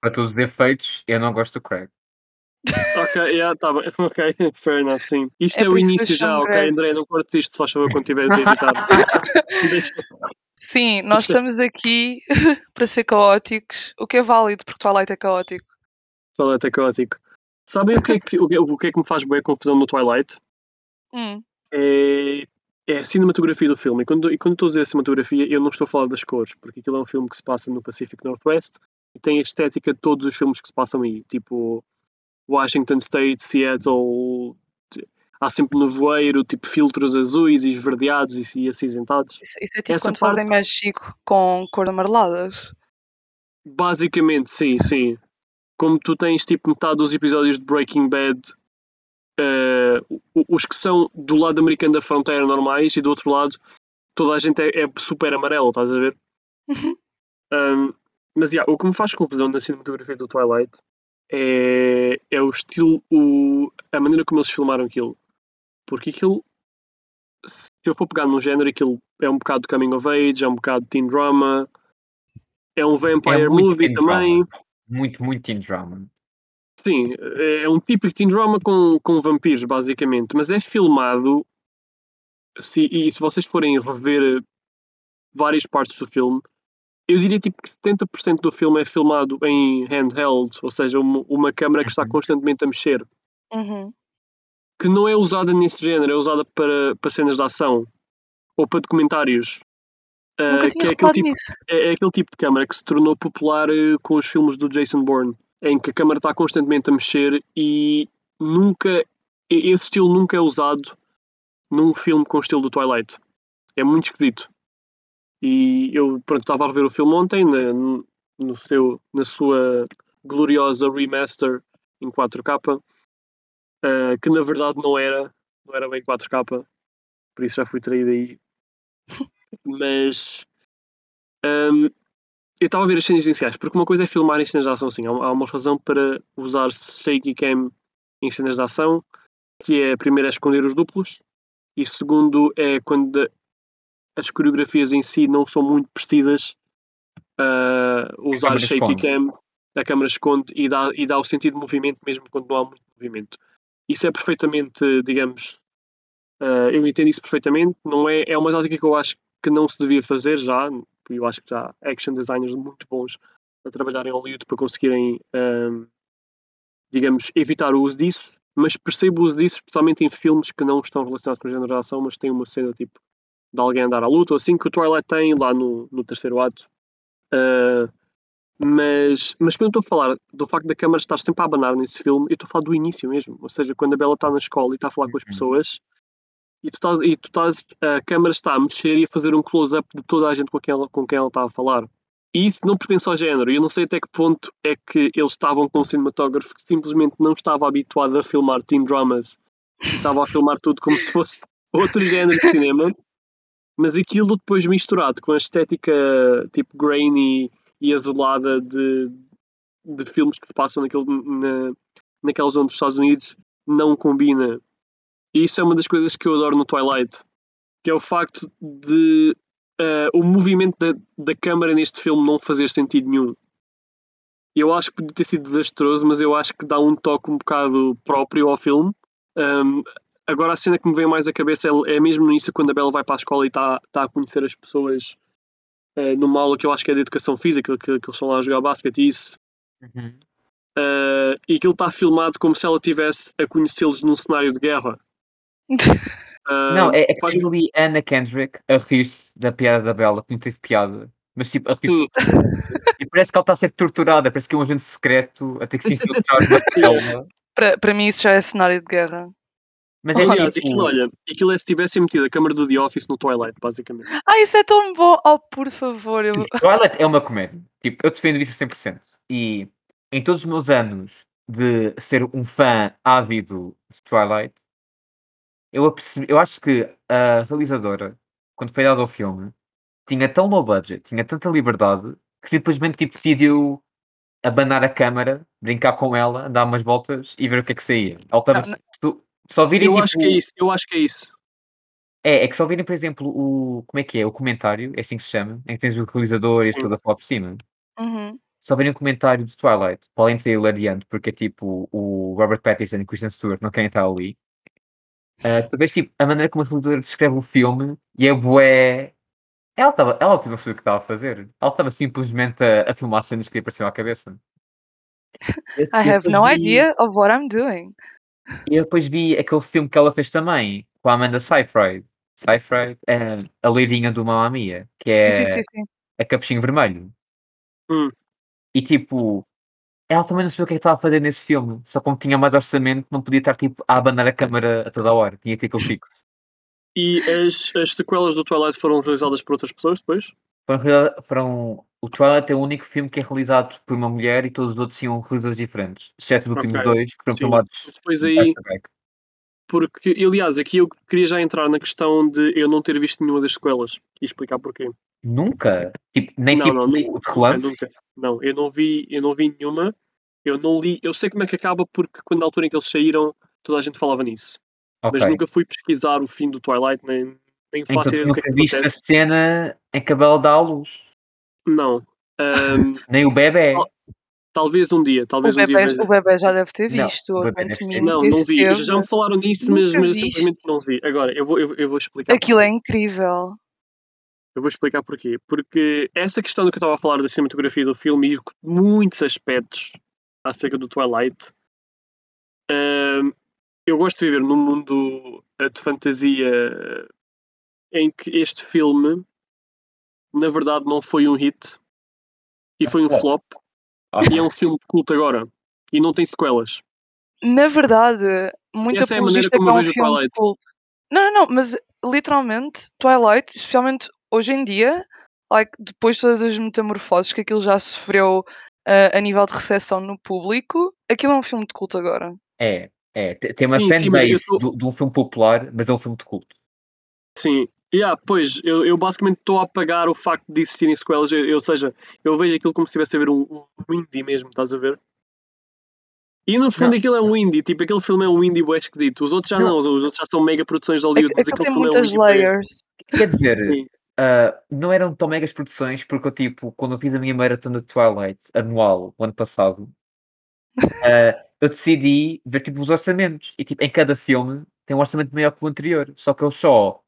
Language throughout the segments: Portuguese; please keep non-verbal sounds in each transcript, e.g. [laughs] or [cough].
para todos os efeitos, eu não gosto do Craig. Ok, yeah, tá bem. [laughs] Ok, fair enough, sim. Isto É é, o início já, ok? André, não cortes isto, se faz favor, quando [laughs] editar. Deixa. Sim, nós estamos aqui [laughs] para ser caóticos, o que é válido, porque Twilight é caótico. Twilight é caótico. Sabem o que é que, o que, o que, é que me faz boa confusão no Twilight? Hum, É, é a cinematografia do filme. E quando, e quando estou a dizer a cinematografia, eu não estou a falar das cores, porque aquilo é um filme que se passa no Pacific Northwest tem a estética de todos os filmes que se passam aí, tipo Washington State, Seattle. Há sempre nevoeiro, tipo filtros azuis e esverdeados e, e acinzentados. isso, isso é tipo Essa quando fazem parte- México com cor amareladas. Basicamente, sim, sim. Como tu tens tipo metade dos episódios de Breaking Bad, o- os que são do lado americano da fronteira normais e do outro lado toda a gente é, é super amarelo, estás a ver? Uhum. Um, mas yeah, o que me faz confusão na cinematografia do Twilight é, é o estilo, o, a maneira como eles filmaram aquilo. Porque aquilo, se eu for pegar num género, aquilo é um bocado coming of age, é um bocado teen drama, é um vampire É movie também. drama. Muito, muito teen drama. Sim, é um típico teen drama com, com vampiros, basicamente. Mas é filmado. Se, e se vocês forem rever várias partes do filme, eu diria tipo que 70% do filme é filmado em handheld, ou seja, uma, uma câmera que está Uhum. constantemente a mexer. Uhum. Que não é usada nesse género, é usada para, para cenas de ação ou para documentários. Nunca que é aquele, tipo, é, é aquele tipo de câmera que se tornou popular eh, com os filmes do Jason Bourne, em que a câmera está constantemente a mexer e nunca esse estilo nunca é usado num filme com o estilo do Twilight. É muito esquisito. E eu pronto, estava a rever o filme ontem na, no seu, na sua gloriosa remaster em 4K, ah, que na verdade não era, não era bem 4K, por isso já fui traído aí. [laughs] Mas hum, eu estava a ver as cenas iniciais, porque uma coisa é filmar em cenas de ação, sim. Há, há uma razão para usar shaky cam em cenas de ação, que é primeiro é esconder os duplos, e segundo é quando as coreografias em si não são muito precisas, ah, usar shaky cam, a câmera esconde e dá, e dá o sentido de movimento mesmo quando não há muito movimento. Isso é perfeitamente, digamos, ah, eu entendo isso perfeitamente. Não é, é uma tática que eu acho que não se devia fazer já. Eu acho que já há action designers muito bons a trabalhar em Hollywood para conseguirem, ahm, digamos, evitar o uso disso. Mas percebo o uso disso, especialmente em filmes que não estão relacionados com a geração, mas têm uma cena tipo de alguém andar à luta, ou assim que o Twilight tem lá no, no terceiro ato. Ah, mas, mas quando eu estou a falar do facto da câmara estar sempre a abanar nesse filme, eu estou a falar do início mesmo. Ou seja, quando a Bela está na escola e está a falar com as Uhum. pessoas e tu estás, e tu estás a câmara está a mexer e a fazer um close-up de toda a gente com quem, ela, com quem ela está a falar. E isso não pertence ao género. E eu não sei até que ponto é que eles estavam com um cinematógrafo que simplesmente não estava habituado a filmar teen dramas estava a filmar tudo como se fosse outro género de cinema. Mas aquilo depois misturado com a estética tipo grainy e azulada de, de filmes que se passam naquele, na, naquela zona dos Estados Unidos não combina. E isso é uma das coisas que eu adoro no Twilight, que é o facto de eh, o movimento da, da câmara neste filme não fazer sentido nenhum. Eu acho que podia ter sido desastroso, mas eu acho que dá um toque um bocado próprio ao filme. Um, agora a cena que me vem mais à cabeça é, é mesmo no início quando a Bella vai para a escola e está tá a conhecer as pessoas eh, numa aula que eu acho que é de educação física, que, que eles estão lá a jogar basquete e isso. Uhum. Eh, e aquilo está filmado como se ela estivesse a conhecê-los num cenário de guerra. Ah, [laughs] Não, é, é que faz- ali Anna Kendrick a rir-se da piada da Bella, que não teve piada, mas tipo, a rir-se. Sim. [laughs] E parece que ela está a ser torturada, parece que é um agente secreto a ter que se infiltrar numa [laughs] célula. Para, para mim isso já é cenário de guerra. Mas é Aliás, tipo. aquilo, olha, aquilo é se tivessem metido a câmara do The Office no Twilight, basicamente. Ah, isso é tão bom! Oh, por favor, eu... Twilight é uma comédia. Tipo, eu defendo isso a 100%. E em todos os meus anos de ser um fã ávido de Twilight, eu, apercebi- eu acho que a realizadora, quando foi dado ao filme, tinha tão low budget, tinha tanta liberdade, que simplesmente tipo, decidiu abanar a câmara, brincar com ela, dar umas voltas e ver o que é que saía. Ela estava só virem Eu tipo, acho que é isso, eu acho que é isso. É, é que só virem, por exemplo, o. Como é que é? O comentário, é assim que se chama, em que tens o realizador e Sim. as pessoas a falar por cima. Uhum. só verem um comentário de Twilight, podem ser hilariante, porque é tipo o Robert Pattinson e Kristen Stewart não querem estar ali. Uh, tu vês tipo, a maneira como a realizadora descreve o filme e é bué. Ela estava, ela não sabia o que estava a fazer. Ela estava simplesmente a, a filmar cenas que lhe apareciam à cabeça. [laughs] I have no idea of what I'm doing. E eu depois vi aquele filme que ela fez também, com a Amanda Seyfried. Seyfried, é a leirinha do Mamma Mia, que Sim, sim, é sim, sim. a Capuchinho Vermelho. Hum. E tipo, ela também não sabia o que é que estava a fazer nesse filme. Só como tinha mais orçamento, não podia estar tipo a abanar a câmara a toda hora. Tinha aquele fixo. E as, as sequelas do Twilight foram realizadas por outras pessoas depois? Foram, o Twilight é o único filme que é realizado por uma mulher e todos os outros tinham realizadores diferentes. Exceto os últimos Ok, dois, que foram sim. filmados Depois aí, porque, aliás, aqui eu queria já entrar na questão de eu não ter visto nenhuma das sequelas e explicar porquê. Nunca. Tipo, nem não, tipo não, de nunca, relance. nunca. Não, eu não vi, eu não vi nenhuma. Eu não li, eu sei como é que acaba porque quando na altura em que eles saíram, toda a gente falava nisso. Ok. Mas nunca fui pesquisar o fim do Twilight, nem, nem Então faço tu ideia do que é nunca que viste a acontece. cena em que a Bela dá à luz. Não. Ahm, [laughs] Nem o bebê. Talvez um dia, O talvez um dia bebê, veja. o bebê já deve ter Não, visto, o deve ter Não, não vi. Já, já me falaram disso, mas, mas simplesmente não vi. Agora, eu vou, eu, eu vou explicar. Aquilo é incrível. Eu vou explicar porquê. Porque essa questão do que eu estava a falar da cinematografia do filme e muitos aspectos acerca do Twilight, ahm, eu gosto de viver num mundo eh, de fantasia em que este filme, na verdade, não foi um hit e foi um flop. flop Ah, e é um filme de culto agora e não tem sequelas. Na verdade, muito Essa é a maneira como eu é um vejo de Twilight. culto. Não, não, não, mas literalmente, Twilight, especialmente hoje em dia, like, depois de todas as metamorfoses que aquilo já sofreu ah, a nível de recepção no público, aquilo é um filme de culto agora. É, é. Te- Tem uma Sim, eu fanbase tô- do- de um filme popular, mas é um filme de culto. Sim. Yeah, pois, eu, eu basicamente estou a apagar o facto de existirem sequelas, eu- ou seja, eu vejo aquilo como se estivesse a ver um, um indie mesmo, estás a ver? E no fundo Não. aquilo é um indie, tipo, aquele filme é um indie bué esquisito. Os outros já Não. não, os outros já são mega produções de É, Hollywood, é mas que aquele filme é um indie layers. Quer dizer, ah, não eram tão megas produções, porque eu, tipo, quando eu fiz a minha maratona de Twilight anual, o ano passado, [laughs] ah, eu decidi ver, tipo, os orçamentos. E, tipo, em cada filme tem um orçamento maior que o anterior. Só que eles só,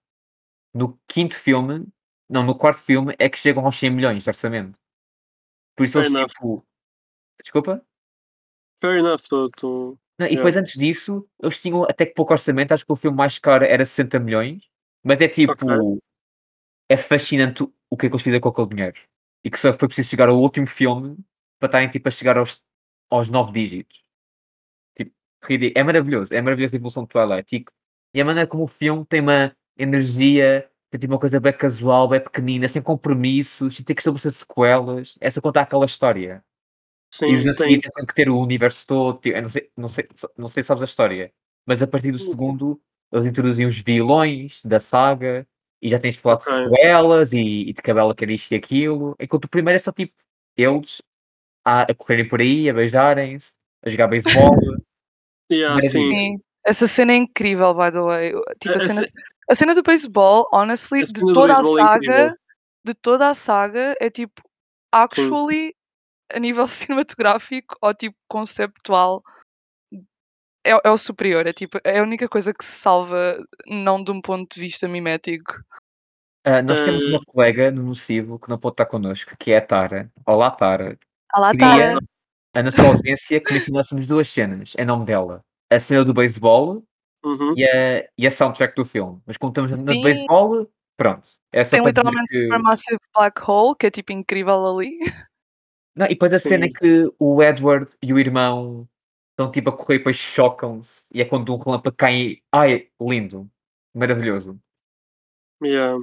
no quinto filme, não, no quarto filme, é que chegam aos 100 milhões de orçamento. Por isso Fair eles, enough. tipo... Desculpa? Fair enough, tô... Não, e Yeah. depois antes disso, eles tinham até que pouco orçamento, acho que o filme mais caro era 60 milhões, mas é tipo, é fascinante o- que é que eles fizeram com aquele dinheiro. E que só foi preciso chegar ao último filme para estarem tipo a chegar aos, aos nove dígitos. Tipo. É maravilhoso, é maravilhosa a evolução de Twilight. E, e a maneira como o filme tem uma energia, tem tipo uma coisa bem casual, bem pequenina, sem compromissos, e tem que estabelecer sequelas, é só contar aquela história. Sim, E os a seguir têm que ter o universo todo. tipo, eu não, sei, não, sei, não sei se sabes a história, mas a partir do Hum. segundo eles introduzem os vilões da saga e já tens de falar de Ok. sequelas e, e de Bela quer isto e aquilo. Enquanto o primeiro é só tipo eles a, a correrem por aí, a beijarem-se, a jogar beisebol. [laughs] Yeah, sim. Sim. Essa cena é incrível, by the way. Tipo, A- a, cena, ce- a cena do beisebol, honestly, A de toda a é saga, de toda a saga, é tipo, actually, a nível [laughs] cinematográfico ou tipo conceptual, é, é o superior. É tipo, é a única coisa que se salva, não de um ponto de vista mimético. Ah, nós temos Ah, uma colega no Nocivo que não pode estar connosco, que é a Tara. Olá, Tara. Ah lá, Queria, Tara. na sua ausência, que mencionássemos duas cenas em nome dela. A cena do beisebol uhum. e a, e a soundtrack do filme. Mas como estamos Sim. beisebol, pronto. É Tem literalmente que... Supermassive Black Hole, que é tipo incrível ali. Não, e depois a cena em Sim. que o Edward e o irmão estão tipo a correr e depois chocam-se. E é quando um relâmpago cai. Ai, lindo. Maravilhoso. Yeah.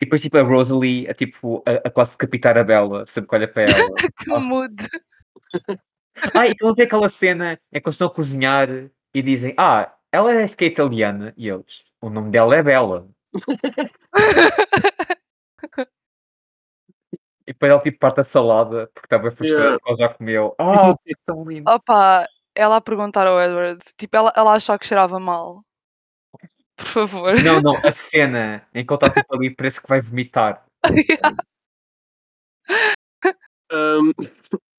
E depois tipo a Rosalie a, tipo, a, a quase decapitar a Bella, sempre que olha para [laughs] ela. que Ah. mood. Ah, e estão a ver aquela cena em que eles estão a cozinhar e dizem Ah, ela é que é italiana. E eles, o nome dela é Bella. [laughs] E depois ela tipo parte a salada porque estava frustrada Yeah. porque ela já comeu. Ah, que é tão lindo. Opa, ela a perguntar ao Edward, tipo, ela, ela achar que cheirava mal. Por favor. Não, não, a [laughs] cena em que ele está tipo ali parece que vai vomitar. Ahm, [laughs]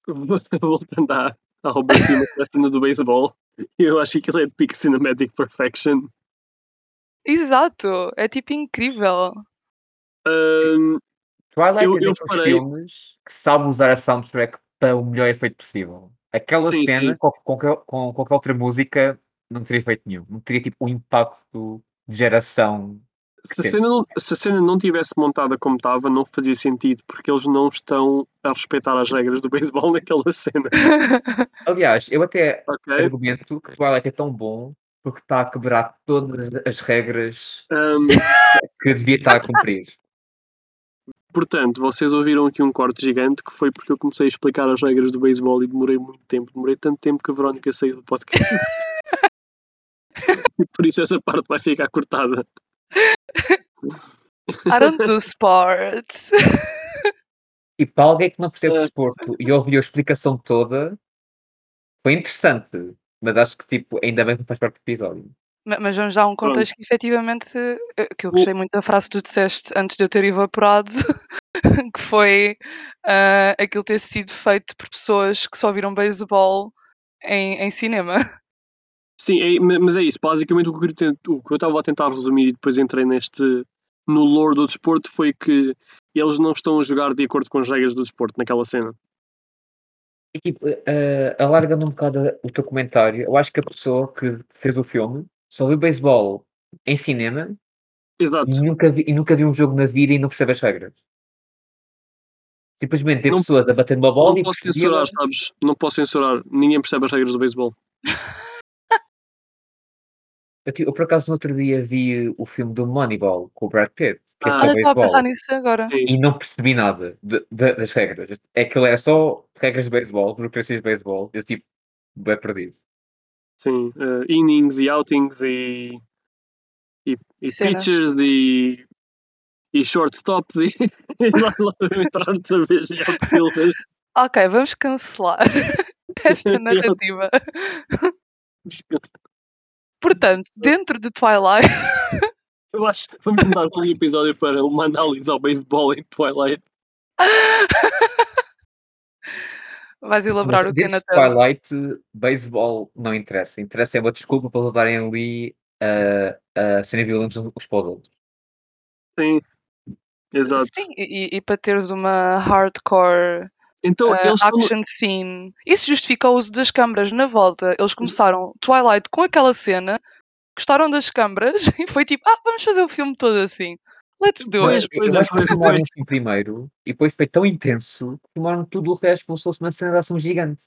voltando à, à obra-prima da cena do beisebol, eu acho que aquilo é de peak cinematic perfection. Exato, é tipo incrível. Ahm, Twilight Eu- é eu reparei- filmes que sabe usar a soundtrack para o melhor efeito possível. Aquela Sim, cena, sim. com, com, qualquer- com qualquer outra música, não teria feito nenhum. Não teria tipo o impacto de geração. Se, a cena não, se a cena não tivesse montada como estava, não fazia sentido, porque eles não estão a respeitar as regras do beisebol [laughs] naquela cena. [laughs] Aliás, eu até Ok? argumento que Twilight é tão bom porque está a quebrar todas as regras Ahm, que devia estar a cumprir. portanto, vocês ouviram aqui um corte gigante que foi porque eu comecei a explicar as regras do beisebol e demorei muito tempo. Demorei tanto tempo que a Verónica saiu do podcast. [laughs] e por isso essa parte vai ficar cortada. I don't do sports. E para alguém que não percebe É. desporto e ouviu a explicação toda, foi interessante. Mas acho que tipo, ainda bem que não faz parte do episódio. Ma- Mas vamos dar um contexto que efetivamente eh, que eu gostei muito da frase que tu disseste antes de eu ter evaporado, [laughs] que foi ah, aquilo ter sido feito por pessoas que só viram beisebol em, em cinema. Sim, é- ma- mas é isso. Basicamente o que eu o que eu estava a tentar resumir e depois entrei neste no lore do desporto foi que eles não estão a jogar de acordo com as regras do desporto naquela cena. E tipo, uh, alargando um bocado o teu comentário, eu acho que a pessoa que fez o filme só viu beisebol em cinema Exato. e nunca, vi, e nunca viu um jogo na vida e não percebe as regras. Simplesmente tem Não- pessoas a bater uma bola Não e posso percebia- censurar, sabes? Não posso censurar. Ninguém percebe as regras do beisebol. [laughs] Eu, eu, por acaso no outro dia vi o filme do Moneyball com o Brad Pitt, que é Ah. estava a beisebol. E não percebi nada de- de- das regras. É que ele era só regras de beisebol, burocracias de beisebol. Eu tipo, bem perdido. Sim, eh, innings e outings e, e, e Cenas. pitchers e, e shortstops e [laughs] lá lá entrar outra vez em outfielders. Ok, vamos cancelar [laughs] esta [laughs] narrativa. Portanto, dentro de Twilight, [laughs] Eu acho que vamos mudar um episódio para uma análise ao beisebol em Twilight. vais elaborar Mas o que é dentro na. Twilight, beisebol não interessa. Interessa é uma desculpa para eles usarem ali a a serem violentos uns para os outros. Sim, exato. Sim, e- e para teres uma hardcore Então, ah, eles action scene, isso justifica o uso das câmaras na volta. Eles começaram Twilight com aquela cena, gostaram das câmaras [laughs] e foi tipo, ah, vamos fazer o filme todo assim. Let's do Pois, it. Pois eu é, acho que pois é, filmaram pois. o filme primeiro e depois foi tão intenso que filmaram tudo o resto como se fosse uma cena de ação gigante.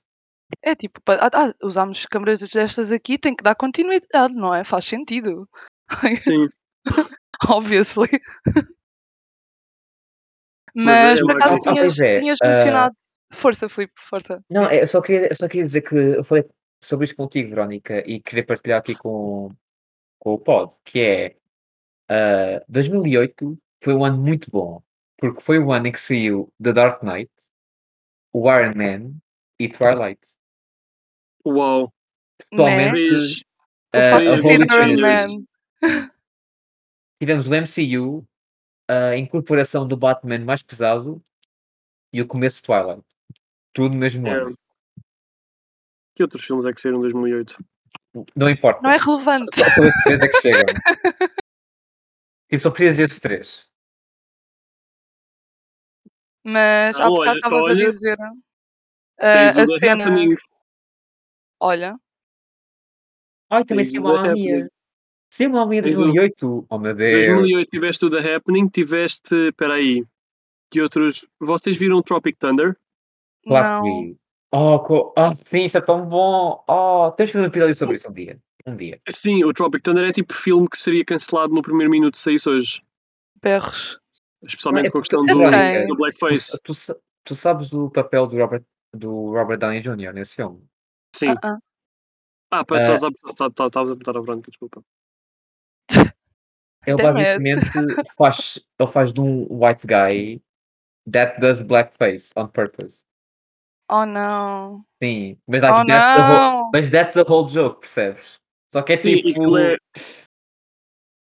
É tipo, pa- ah, ah, usámos câmaras destas aqui, tem que dar continuidade, não é? Faz sentido. [laughs] Sim, Obviously. Mas é, Mas por Marco. acaso tinhas, pois é, tinhas ah, mencionado. Força, Filipe, força. Não, é, eu só queria, eu só queria dizer que eu falei sobre isto contigo, Verónica, e queria partilhar aqui com, com o pod, que é ah, 2008 foi um ano muito bom, porque foi o ano em que saiu The Dark Knight, o Iron Man e Twilight. uau. Totalmente ah. Man. Tivemos o MCU, a incorporação do Batman mais pesado e o começo de Twilight. Tudo no mesmo é, ano. que outros filmes é que saíram em 2008? Não importa. Não é relevante. Só são esses três é que chegam. [laughs] tipo, só precisas desses três. Mas Ah, há bocado olha, estavas a dizer ah, a cena. Happening. Olha, Ai, também saiu uma. Happening. Saiu uma o- 2008. Oh meu Em Deus. 2008 tiveste o The Happening, tiveste. Espera aí. Que outros. Vocês viram Tropic Thunder? Não. Oh, co... oh, sim, isso é tão bom. Oh, temos que fazer um episódio sobre isso um dia. Um dia. Sim, o Tropic Thunder é tipo filme que seria cancelado no primeiro minuto de saísse hoje. Berros. Especialmente É com a questão do, Verónica, do tu, Blackface. tu, sa- tu sabes o papel do Robert, do Robert Downey Jr. nesse filme? Sim. Ah, ah. Ah, pá, estavas a tá- tá- estavas a botar a branca, desculpa. Ele Damn it. basicamente faz, ele faz de um white guy that does blackface on purpose. Oh não. Sim, mas, like, Oh that's, a whole, não. mas that's a whole joke, percebes? Só que é tipo. é.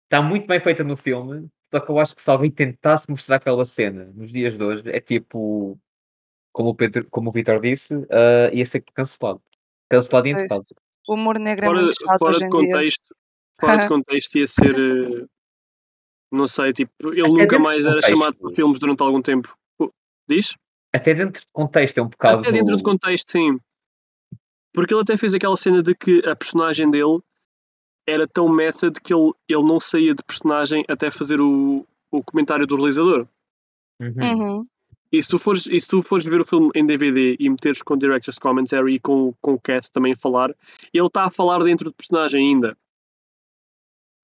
Está muito bem feita no filme, só que eu acho que se alguém tentasse mostrar aquela cena nos dias de hoje, é tipo. como o, Pedro, como o Vitor disse, uh, ia ser cancelado. Cancelado e enterrado. O humor negro é Fora, muito chato fora hoje de em dia. contexto, fora de [laughs] contexto ia ser. eh, Não sei, tipo, ele Até nunca mais era contexto. chamado por filmes durante algum tempo. Diz? Até dentro de contexto é um bocado. Até dentro de contexto, sim. Porque ele até fez aquela cena de que a personagem dele era tão method que ele, ele não saía de personagem até fazer o, o comentário do realizador. Uhum. Uhum. E se, tu fores, e se tu fores ver o filme em DVD e meteres com Director's Commentary e com, com o cast também a falar, ele está a falar dentro do personagem ainda.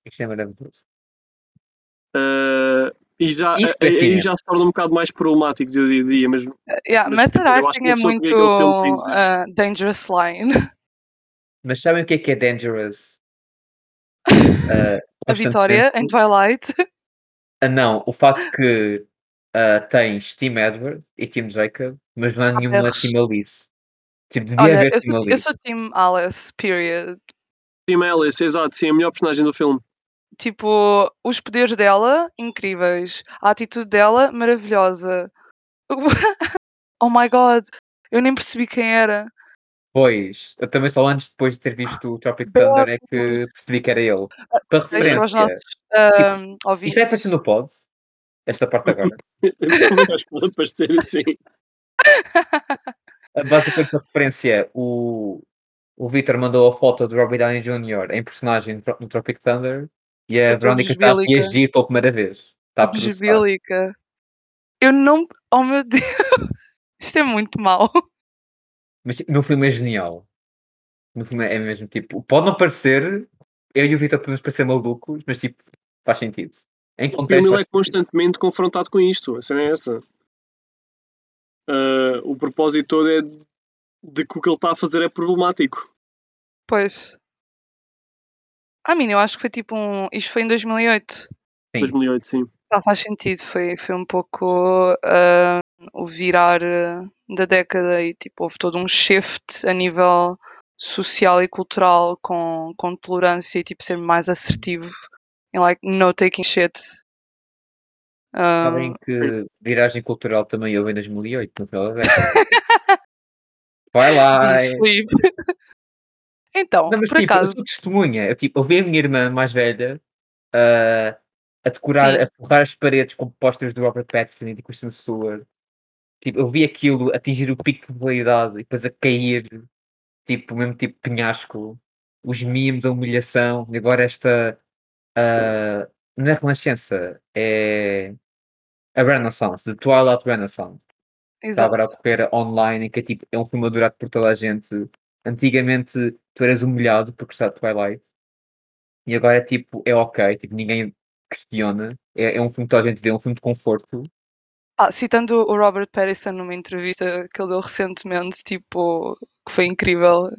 Isso é maravilhoso. Uh, e já, Isso a- é aí já se torna um bocado mais problemático do dia a dia, mas Yeah, Mas, que uma é muito filme de- ah, dangerous line. [laughs] Mas sabem o que é que é dangerous? Uh, [laughs] A Vitória em Twilight. [laughs] Ah, não, o facto que ah, tens Tim Edward e Tim Jacob, mas não há nenhuma erros. Tim Alice. Tipo, devia Olha, haver eu Tim sou, eu Alice. sou Team Alice, period. Tim Ellis, exato, sim, a melhor personagem do filme. Tipo, os poderes dela, incríveis. A atitude dela, maravilhosa. [laughs] Oh my god, eu nem percebi quem era. Pois, eu também só antes depois de ter visto o Tropic Thunder é que percebi que era ele. Para Deixa para referência, nossos ahm, isto vai ouvintes. aparecer no pod? Esta parte agora. [laughs] É que pode aparecer assim? Ah, Basicamente, para referência, o, o Victor mandou a foto do Robert Downey Jr. em personagem no Tropic Thunder e a Verónica está a reagir pela primeira vez. Está a. Eu não. Oh meu Deus. [laughs] Isto é muito mau. Mas no filme é genial. No filme é mesmo tipo, pode não parecer, eu e o Vitor podemos parecer malucos, mas tipo, faz sentido. Em O contexto, filme faz ele é constantemente confrontado com isto, a cena é essa. Ah, o propósito todo é de que o que ele está a fazer é problemático. Pois. A mim, eu acho que foi tipo um. Isto foi em 2008. Sim. 2008, sim. Ah, faz sentido. Foi, foi um pouco ah, o virar ah, da década e tipo, houve todo um shift a nível social e cultural com, com tolerância e tipo ser mais assertivo. em like no taking shit. Ah, Sabem que viragem cultural também houve em 2008, no final da [laughs] década. Vai lá! Então, Não, mas por tipo, eu acaso, sou testemunha. Eu, tipo, eu vi a minha irmã mais velha ah, a decorar, Sim. a forrar as paredes com posters do Robert Pattinson e de Kristen Stewart. Tipo, eu vi aquilo atingir o pico de popularidade e depois a cair, tipo, mesmo tipo penhasco. Os memes, a humilhação, e agora esta. ah, não é Renascença, é a Renaissance, The Twilight Renaissance. Está agora a exato. correr online, em que é, tipo, é um filme adorado por toda a gente. Antigamente tu eras humilhado por gostar de Twilight e agora é tipo, é ok, tipo, ninguém questiona. É, é um filme que toda a gente vê, é um filme de conforto. Ah, citando o Robert Pattinson numa entrevista que ele deu recentemente, tipo, que foi incrível.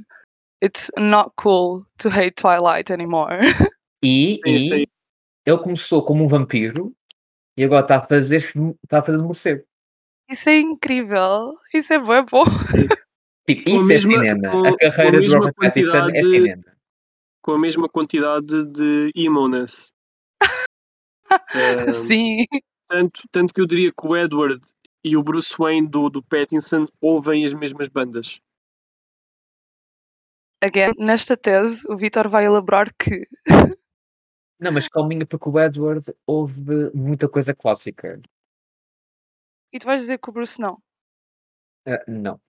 It's not cool to hate Twilight anymore. [laughs] E, e ele começou como um vampiro e agora está a fazer-se está a fazer de morcego. Isso é incrível. Isso é bom, bom. Tipo, Com a isso mesma- é cinema. com- a carreira do mesma Robert Pattinson é cinema. Com a mesma quantidade de emo-ness. [laughs] Ah, Sim. tanto, tanto que eu diria que o Edward e o Bruce Wayne do, do Pattinson ouvem as mesmas bandas. Again, nesta tese, o Vitor vai elaborar que. Não, mas calminha, porque o Edward houve muita coisa clássica. E tu vais dizer que o Bruce não. Ah, não.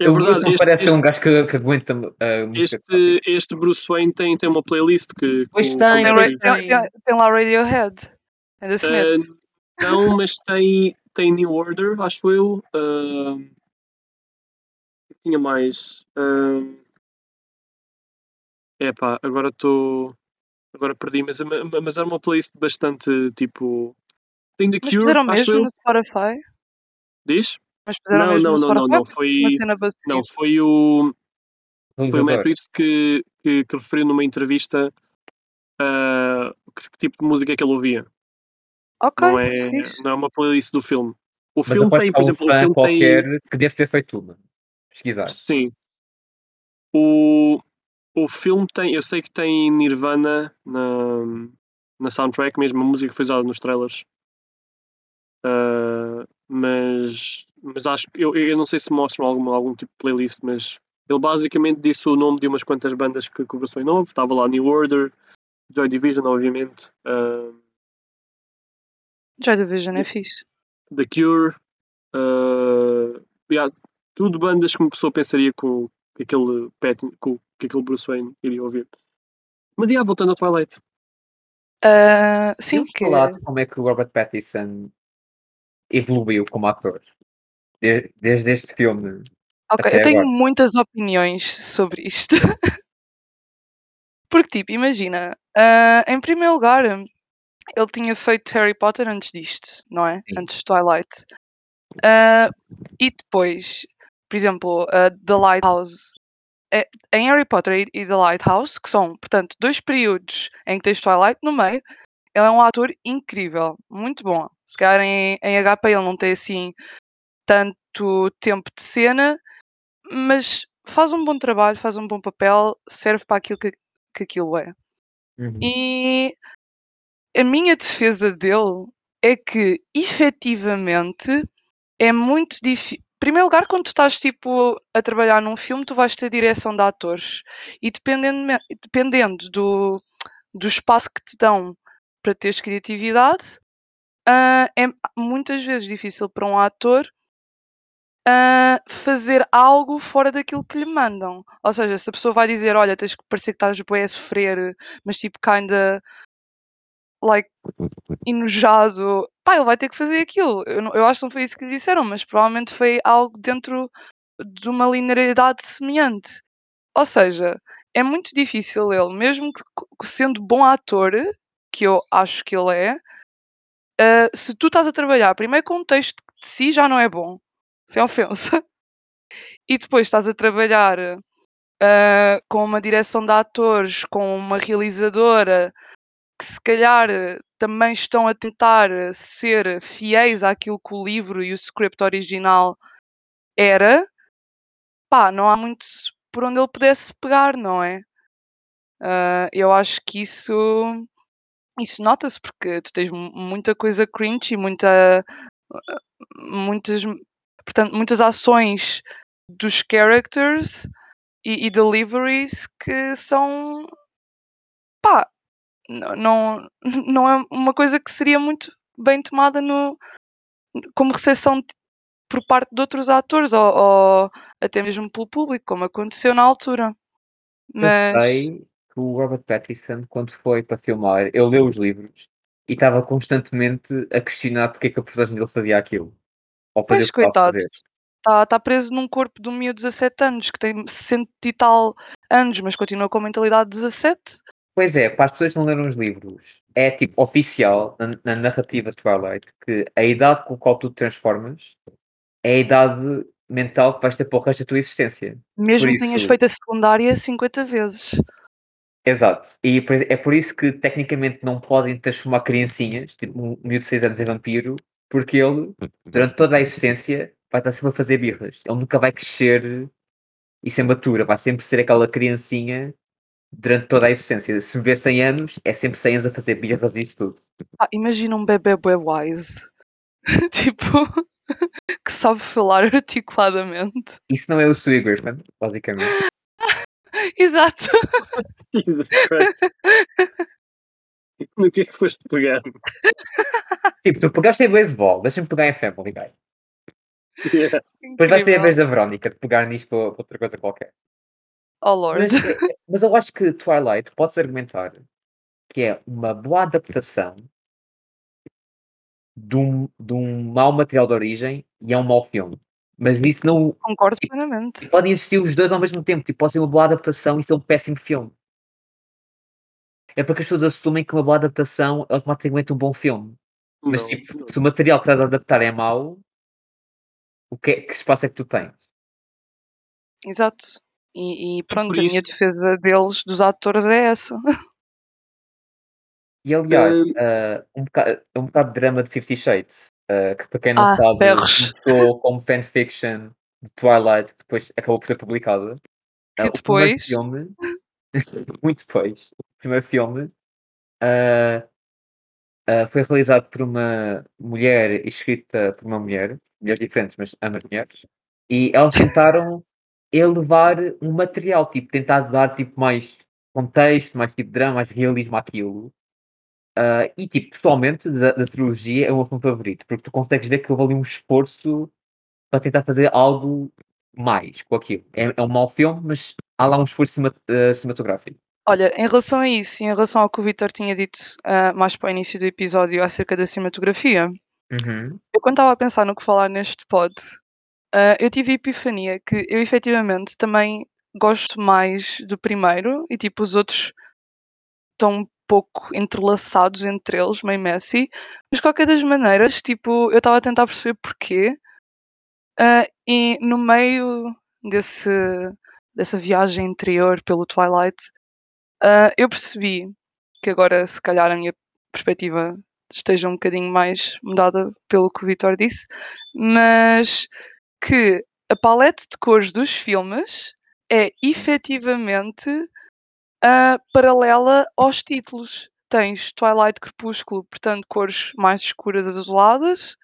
É o Bruce verdade, não este, parece ser este, um gajo que, que aguenta a música clássica. este, este Bruce Wayne tem, tem uma playlist que. Pois com- tem, com- Tem, tem- lá Radiohead. And the Smiths. Ah, não, mas tem, tem New Order, acho eu. o que tinha mais. É epá, agora estou. Agora perdi, mas, mas era uma playlist bastante tipo. Tem The Mas Cure, fizeram acho mesmo eu. no Spotify? Diz? Mas fizeram Não, mesmo não, não, não, não. Uma Foi. Não, foi o. Foi o Matt. Reeves que, que, que referiu numa entrevista ah, que, que tipo de música é que ele ouvia. Ok, não, é, fixe. não é uma playlist do filme. O Mas filme tem, por um exemplo, o fã filme tem. qualquer que deve ter feito uma. Pesquisar. Sim. O, o filme tem. Eu sei que tem Nirvana na, na soundtrack, mesmo a música que foi usada nos trailers. Ah, mas, mas acho que eu, eu não sei se mostram algum, algum tipo de playlist, mas ele basicamente disse o nome de umas quantas bandas que, que o Bruce Wayne ouve. Estava lá New Order, Joy Division, obviamente, uh, Joy Division é fixe. The Cure, uh, yeah, tudo bandas que uma pessoa pensaria que, o- que aquele, Pat, que, o- que aquele Bruce Wayne iria ouvir. Mas yeah, voltando ao Twilight. Ah, sim, que falar de como é que o Robert Pattinson evoluiu como ator. De- desde este filme. Ok, eu tenho agora. muitas opiniões sobre isto. [laughs] Porque, tipo, imagina, ah, em primeiro lugar, ele tinha feito Harry Potter antes disto, não é? Sim. Antes de Twilight. Ah, e depois, por exemplo, ah, The Lighthouse. É, em Harry Potter e, e The Lighthouse, que são, portanto, dois períodos em que tens Twilight no meio, ele é um ator incrível, muito bom. Se calhar em, em HP ele não tem assim tanto tempo de cena, mas faz um bom trabalho, faz um bom papel, serve para aquilo que, que aquilo é. Uhum. E a minha defesa dele é que efetivamente é muito difícil. Em primeiro lugar, quando tu estás tipo a trabalhar num filme, tu vais ter direção de atores e dependendo, dependendo do, do espaço que te dão para teres criatividade, ah, é muitas vezes difícil para um ator ah, fazer algo fora daquilo que lhe mandam. Ou seja, se a pessoa vai dizer, olha, tens que parecer que estás bué a sofrer, mas tipo, kinda like enojado, pá, ele vai ter que fazer aquilo. Eu, não- eu acho que não foi isso que lhe disseram, mas provavelmente foi algo dentro de uma linearidade semelhante. Ou seja, é muito difícil ele, mesmo que sendo bom ator, que eu acho que ele é, ah, se tu estás a trabalhar primeiro com um texto que de si já não é bom, sem ofensa, [laughs] e depois estás a trabalhar ah, com uma direção de atores, com uma realizadora que se calhar eh, também estão a tentar ser fiéis àquilo que o livro e o script original era, pá, não há muito por onde ele pudesse pegar, não é? Ah, eu acho que isso, isso nota-se porque tu tens mu- muita coisa cringe e muita, muitas, portanto, muitas ações dos characters e, e deliveries que são, pá, não, [laughs] não é uma coisa que seria muito bem tomada no, como recepção por parte de outros atores ou, ou até mesmo pelo público, como aconteceu na altura. Eu Mas, sei que o Robert Pattinson, quando foi para filmar, ele leu os livros e estava constantemente a questionar porque é que a personagem dele fazia aquilo. Ou fazia pois, coitado, está tá preso num corpo de um miúdo de 17 anos, que tem 60 e tal anos, mas continua com a mentalidade de 17. Pois é, para as pessoas que não leram os livros, é tipo oficial na, na narrativa Twilight que a idade com a qual tu te transformas é a idade mental que vais ter para o resto da tua existência. Mesmo que tenhas feito a secundária 50 vezes. Exato. E é por isso que tecnicamente não podem transformar criancinhas, tipo um miúdo de 6 anos em vampiro, porque ele, durante toda a existência, vai estar sempre a fazer birras. Ele nunca vai crescer e ser matura, vai sempre ser aquela criancinha durante toda a existência. Se viver 100 anos, é sempre 100 anos a fazer birras e isso tudo. Ah, imagina um bebê bué wise. [laughs] tipo, [laughs] que sabe falar [laughs] articuladamente. Isso não é o Sue Griffin, basicamente. [laughs] Exato. [laughs] No que é que foste pegar? tipo, tu pegaste em beisebol, deixa-me pegar em Family Guy. Yeah. Depois vai ser a vez da Verónica de pegar nisto para para outra coisa qualquer. Oh Lord. Mas, é- mas eu acho que Twilight pode-se argumentar que é uma boa adaptação de um, de um mau material de origem e é um mau filme. Mas isso não. Concordo plenamente. Podem existir os dois ao mesmo tempo. Tipo, pode ser uma boa adaptação e ser um péssimo filme. É porque as pessoas assumem que uma boa adaptação é automaticamente um bom filme. Mas, Não, tipo, não. se o material que estás a adaptar é mau, o que, é- que espaço é que tu tens? Exato. E, e pronto, por a minha defesa deles, dos atores, é essa. [laughs] E aliás, Hum. ah, um, bocado, um bocado de drama de Fifty Shades, ah, que para quem não Ah, sabe, berros. começou como fanfiction de Twilight, que depois acabou por ser publicada. Que primeiro depois- filme, [laughs] muito depois, o primeiro filme, ah, foi realizado por uma mulher e escrita por uma mulher, mulheres diferentes, mas ambas mulheres, e elas tentaram elevar um material, tipo, tentar dar tipo, mais contexto, mais tipo drama, mais realismo àquilo. Ah, e tipo, pessoalmente, da, da trilogia é o meu filme favorito, porque tu consegues ver que houve ali um esforço para tentar fazer algo mais com aquilo. É, é um mau filme, mas há lá um esforço ah, cinematográfico. Olha, em relação a isso, em relação ao que o Vitor tinha dito ah, mais para o início do episódio acerca da cinematografia, Uhum. eu quando estava a pensar no que falar neste pod, ah, eu tive a epifania que eu efetivamente também gosto mais do primeiro e tipo os outros estão pouco entrelaçados entre eles, meio messy, mas qualquer das maneiras, tipo, eu estava a tentar perceber porquê ah, e no meio desse, dessa viagem interior pelo Twilight, ah, eu percebi que agora, se calhar, a minha perspectiva esteja um bocadinho mais mudada pelo que o Vitor disse, mas que a palete de cores dos filmes é efetivamente ah, paralela aos títulos. Tens Twilight Crepúsculo, portanto, cores mais escuras azuladas.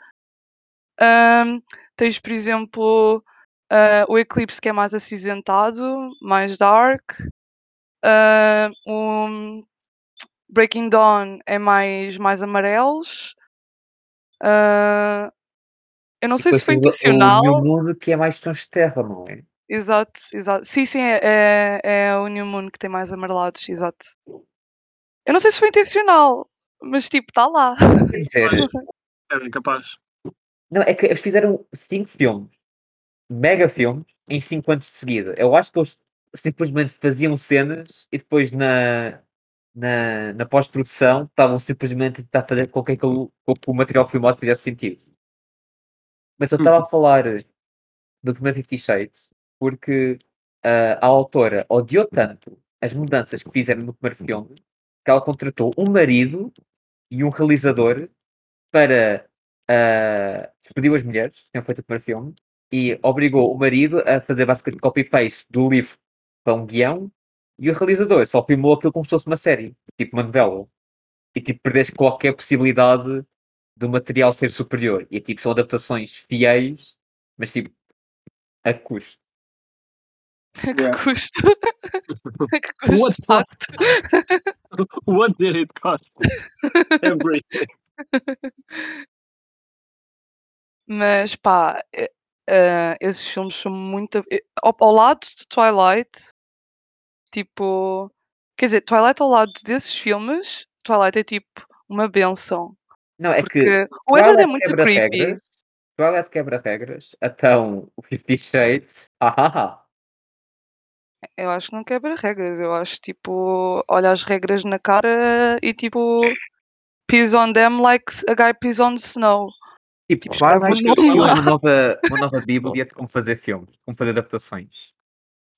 Ahm, tens, por exemplo, ah, o Eclipse, que é mais acinzentado, mais dark. O Breaking Dawn é mais, mais amarelos. Ah, eu não sei se foi intencional. o New Moon, que é mais tons de terra, não é? Exato, exato. Sim, sim, é, é, é o New Moon que tem mais amarelados, exato. Eu não sei se foi intencional, mas tipo, está lá. Dizer, [laughs] Era capaz. não, é que eles fizeram cinco filmes, mega filmes, em cinco anos de seguida. Eu acho que eles simplesmente faziam cenas e depois na, na, na pós-produção estavam simplesmente a tentar fazer com que, aquilo, com que o material filmado fizesse sentido. Mas eu estava a falar do primeiro Fifty Shades porque ah, a autora odiou tanto as mudanças que fizeram no primeiro filme que ela contratou um marido e um realizador para uh, despediu as mulheres que tinham feito o primeiro filme e obrigou o marido a fazer basicamente copy-paste do livro para um guião e o realizador só filmou aquilo como se fosse uma série, tipo uma novela. E tipo, perdeste qualquer possibilidade do material ser superior. E tipo, são adaptações fiéis, mas tipo, a que custo. [laughs] que Yeah. custo. [laughs] que custo, What de facto. [laughs] What did it cost? Everything. Mas pá, eh, esses filmes são muito. eh, Ao, ao lado de Twilight, tipo. Quer dizer, Twilight ao lado desses filmes, Twilight é tipo uma benção. Não, é que Porque o Edward é Twilight muito quebra creepy. regras, Twilight quebra regras, então o Fifty Shades, ah, ah, ah. Eu acho que não quebra regras. Eu acho tipo, olha as regras na cara e tipo, piss on them like a guy piss on snow. Tipo, Tipo, vai, vai escreve ter um nome eu lá. uma [laughs] nova, uma nova bíblia de como fazer filmes, como fazer adaptações.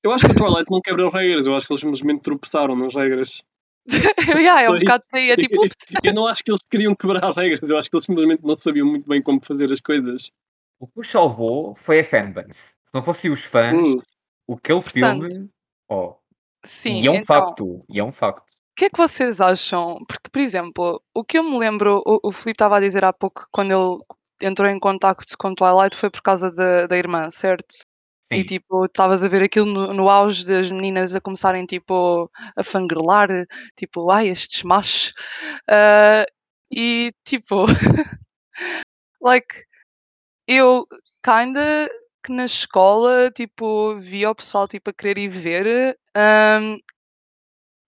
Eu acho que o Twilight não quebra regras, eu acho que eles simplesmente tropeçaram nas regras. [laughs] yeah, é um bocado aí. É tipo, Eu, não acho que eles queriam quebrar regras, eu acho que eles simplesmente não sabiam muito bem como fazer as coisas. O que os salvou foi a fanbase. Se não fossem os fãs, Hum. aquele Portanto, filme. Oh, sim, e é um então, facto. E é um facto. o que é que vocês acham? Porque, por exemplo, o que eu me lembro, o, o Filipe estava a dizer há pouco, quando ele entrou em contacto com Twilight, foi por causa da, da irmã, certo? E Sim. tipo, estavas a ver aquilo no, no auge das meninas a começarem tipo a fangirlar, tipo, ai, estes machos. Ah, e tipo, [laughs] like, eu kinda que na escola, tipo, via o pessoal tipo a querer ir ver. ahm,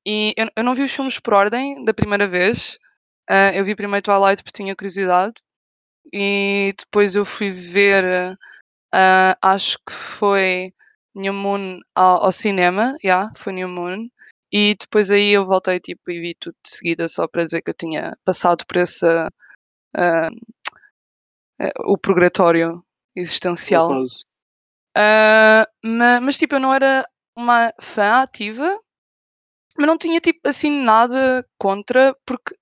e eu, eu não vi os filmes por ordem da primeira vez. Ah, eu vi primeiro Twilight porque tinha curiosidade. E depois eu fui ver ah, acho que foi New Moon ao, ao cinema, yeah, foi New Moon. E depois aí eu voltei tipo, e vi tudo de seguida só para dizer que eu tinha passado por esse eh, o purgatório existencial. Quase. Ah, ma- mas tipo, eu não era uma fã ativa, mas não tinha tipo assim nada contra, porque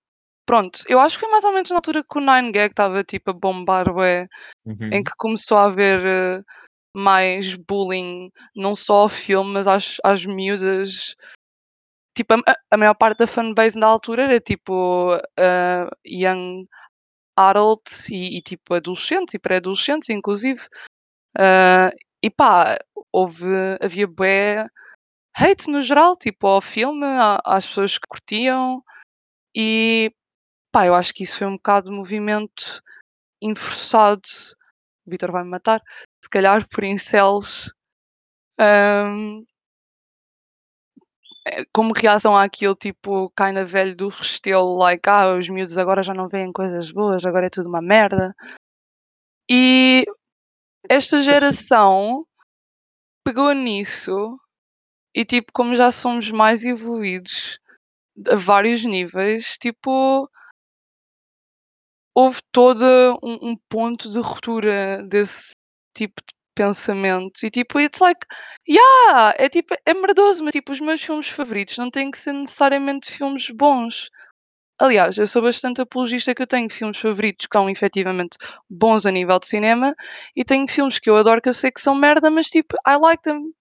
pronto, eu acho que foi mais ou menos na altura que o Nine Gag estava tipo a bombar, ué, em Uhum. que começou a haver eh, mais bullying, não só ao filme, mas às, às miúdas. tipo, a, a maior parte da fanbase na altura era tipo uh, young adults e, e, tipo adolescentes e pré-adolescentes, inclusive. Uh, e pá, houve, havia bué hate no geral, tipo ao filme, às pessoas que curtiam. E pá, eu acho que isso foi um bocado de movimento enforçado. O Vitor vai me matar, se calhar por incels. Um, eh, como reação àquilo, tipo, kinda velho do Restelo, like, ah, os miúdos agora já não veem coisas boas, agora é tudo uma merda. E esta geração pegou nisso e, tipo, como já somos mais evoluídos a vários níveis, tipo, houve todo um, um ponto de ruptura desse tipo de pensamento. E tipo, it's like, yeah, é tipo, é merdoso, mas tipo, os meus filmes favoritos não têm que ser necessariamente filmes bons. Aliás, eu sou bastante apologista que eu tenho filmes favoritos que são efetivamente bons a nível de cinema e tenho filmes que eu adoro que eu sei que são merda, mas tipo, I like them.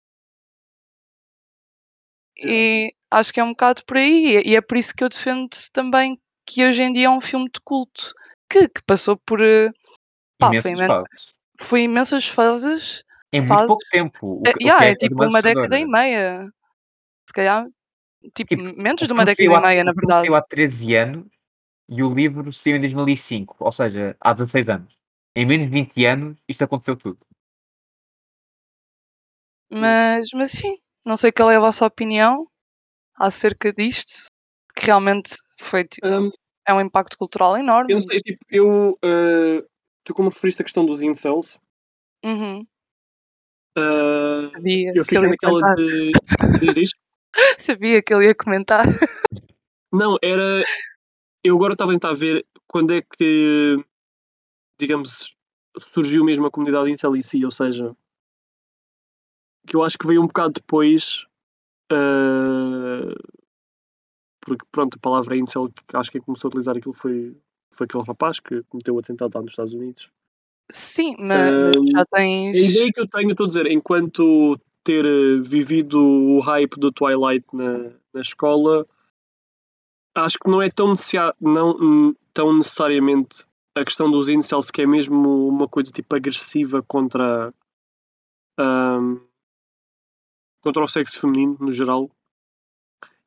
E acho que é um bocado por aí, e é por isso que eu defendo também que hoje em dia é um filme de culto que, que passou por eh, pá, foi. Foi imensas fases. Em muito fases. pouco tempo. O É, o yeah, é é tipo uma década e assustador. meia. Se calhar, tipo, Tipo, menos de uma década e há, meia, na verdade. saiu há 13 anos e o livro saiu em 2005, ou seja, há 16 anos. Em menos de 20 anos, isto aconteceu tudo. Mas, mas sim, não sei qual é a vossa opinião acerca disto, que realmente foi tipo, Um, é um impacto cultural enorme. eu não sei, tipo, eu. Uh, tu, como referiste a questão dos incels, Uhum. uh, Sabia eu fiquei naquela de. Diz isto? [laughs] Sabia que ele ia comentar. Não, era. Eu agora estava a tentar ver quando é que, digamos, surgiu mesmo a comunidade incel em si, ou seja, que eu acho que veio um bocado depois. uh, porque, pronto, a palavra incel, que acho que quem começou a utilizar aquilo foi, foi aquele rapaz que cometeu o atentado lá nos Estados Unidos. Sim, mas, Um, já A tens. ideia que eu tenho, estou a dizer, enquanto ter eh, vivido o hype do Twilight na, na escola, acho que não é tão, não, hum, tão necessariamente a questão dos incels, que é mesmo uma coisa tipo agressiva contra, ahm, contra o sexo feminino no geral.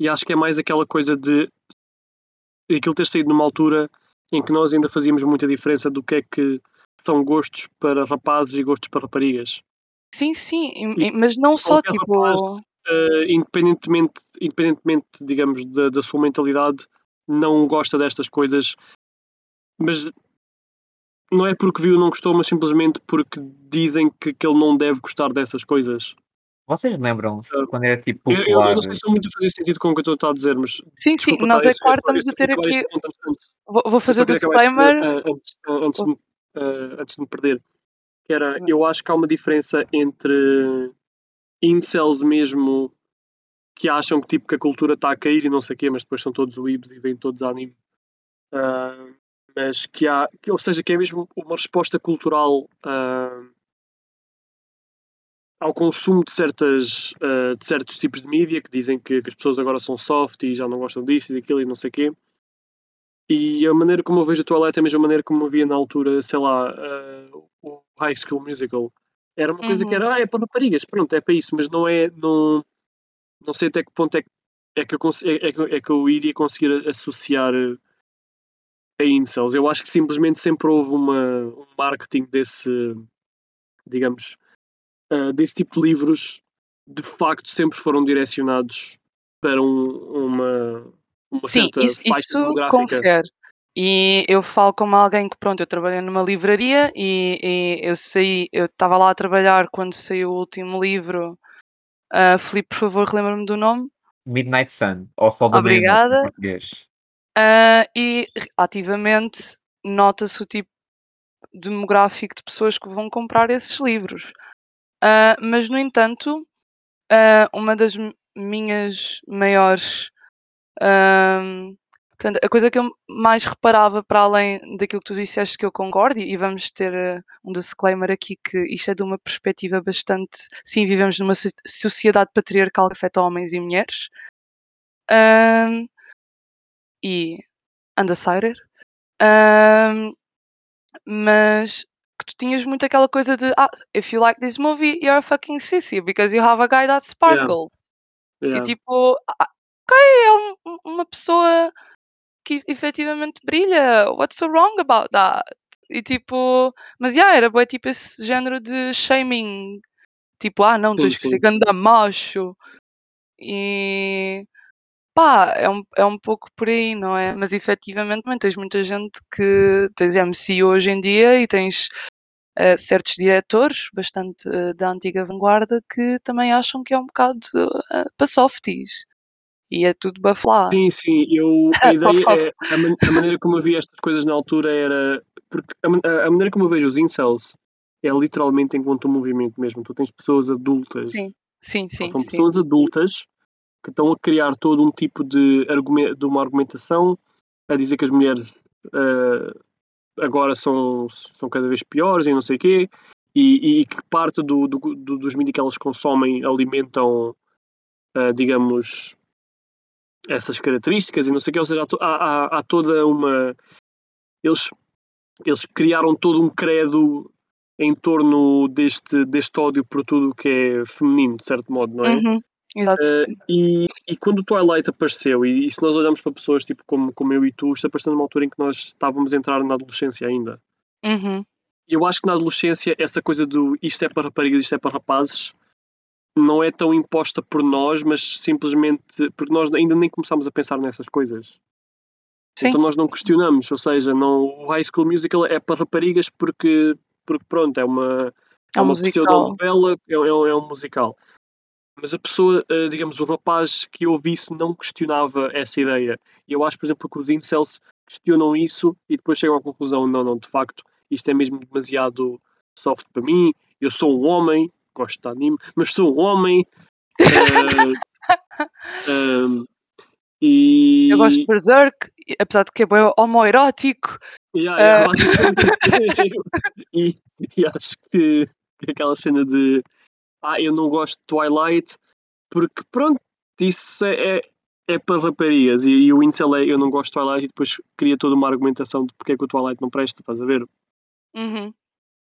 E acho que é mais aquela coisa de aquilo ter saído numa altura em que nós ainda fazíamos muita diferença do que é que são gostos para rapazes e gostos para raparigas. Sim, sim, e- mas não só tipo. rapaz, eh, independentemente, independentemente, digamos, da, da sua mentalidade, não gosta destas coisas, mas não é porque viu não gostou, mas simplesmente porque dizem que, que ele não deve gostar dessas coisas. Vocês lembram-se Ah, quando era tipo Eu, eu- eu popular? não sei se estou muito a fazer sentido com o que eu estou a dizer, mas Sim, sim, desculpa, nós tá, é claro estamos a só ter aqui. antes- Vou, vou fazer o disclaimer. ah, antes, ah, antes, de, antes de me perder. Que era, eu acho que há uma diferença entre incels mesmo que acham que, tipo, que a cultura está a cair e não sei o quê, mas depois são todos weebs e vêm todos anime. Ah, mas que há, que, ou seja, que é mesmo uma resposta cultural ah, ao consumo de, certas, ah, de certos tipos de mídia que dizem que, que as pessoas agora são soft e já não gostam disto e daquilo e não sei o quê. E a maneira como eu vejo a Twilight é a mesma maneira como eu via na altura, sei lá, ah, o High School Musical. Era uma coisa que Uhum. era, ah, é para raparigas, pronto, é para isso, mas não é, não, não sei até que ponto é que, é que, eu, é, é que, é que eu iria conseguir associar eh, a incels. Eu acho que simplesmente sempre houve uma, um marketing desse, digamos, ah, desse tipo de livros, de facto sempre foram direcionados para um- uma, uma Sim, certa isso, faixa isso demográfica. confere. E eu falo como alguém que, pronto, eu trabalhei numa livraria e, e eu saí, eu estava lá a trabalhar quando saiu o último livro. Uh, Filipe, por favor, relembra-me do nome. Midnight Sun, ou Sol da Obrigada. português. Uh, e ativamente nota-se o tipo demográfico de pessoas que vão comprar esses livros. Uh, mas, no entanto, uh, uma das minhas maiores. um, portanto, a coisa que eu mais reparava, para além daquilo que tu disseste, que eu concordo, e, vamos ter uh, um disclaimer aqui, que isto é de uma perspectiva bastante. Sim, vivemos numa so- sociedade patriarcal que afeta homens e mulheres. e Undecided. Mas que tu tinhas muito aquela coisa de: "Ah, if you like this movie, you're a fucking sissy because you have a guy that Yeah. sparkles." E Yeah. tipo, ah, ok, é um um uma pessoa que efetivamente brilha, what's so wrong about that? E tipo, mas yeah, era bué tipo esse género de shaming, tipo: "Ah não, Sim, tens que ser ganda macho." E pá, é um é um pouco por aí, não é? Mas efetivamente tens muita gente que tens MCU hoje em dia e tens, eh, certos diretores bastante, eh, da antiga vanguarda que também acham que é um bocado, eh, para softies. E é tudo baflá. Sim, sim, eu [laughs] a ideia é a man a maneira como eu vi estas coisas na altura era porque a a maneira como eu vejo os incels é literalmente enquanto um movimento mesmo. Tu tens pessoas adultas, Sim, sim, sim, são sim. pessoas adultas que estão a criar todo um tipo de de uma argumentação, a dizer que as mulheres, hã, agora são são cada vez piores e não sei quê, e e que parte do do do dos mídia que elas consomem alimentam, hã, digamos essas características e não sei o quê, ou seja, há há há toda uma eles eles criaram todo um credo em torno deste deste ódio por tudo o que é feminino, de certo modo, não é? Uhum, exato. Hã, e e quando o Twilight apareceu e e se nós olharmos para pessoas tipo como como eu e tu, isto apareceu numa altura em que nós estávamos a entrar na adolescência ainda. Uhum. Eu acho que na adolescência essa coisa do isto é para raparigas, isto é para rapazes, não é tão imposta por nós, mas simplesmente porque nós ainda nem começámos a pensar nessas coisas. Sim. Então nós não questionamos, ou seja, não o High School Musical é para raparigas porque porque pronto, é uma É é um uma pseudonovela, é é é um musical. Mas a pessoa, hã, digamos, o rapaz que ouve isso não questionava essa ideia. E eu acho, por exemplo, que os incels questionam isso e depois chegam à conclusão: "Não, não, de facto, isto é mesmo demasiado soft para mim, eu sou um homem, gosto de anime, mas sou um homem." Hã, [laughs] hã, Eu gosto de e Berserk, e apesar de que é bué homoerótico. Yeah, yeah, basicamente [laughs] e e acho que que aquela cena de: "Ah, eu não gosto de Twilight, porque pronto, isso é é é para raparigas." E e o incel é: "Eu não gosto de Twilight." E depois cria toda uma argumentação de porque é que o Twilight não presta, estás a ver? Uhum.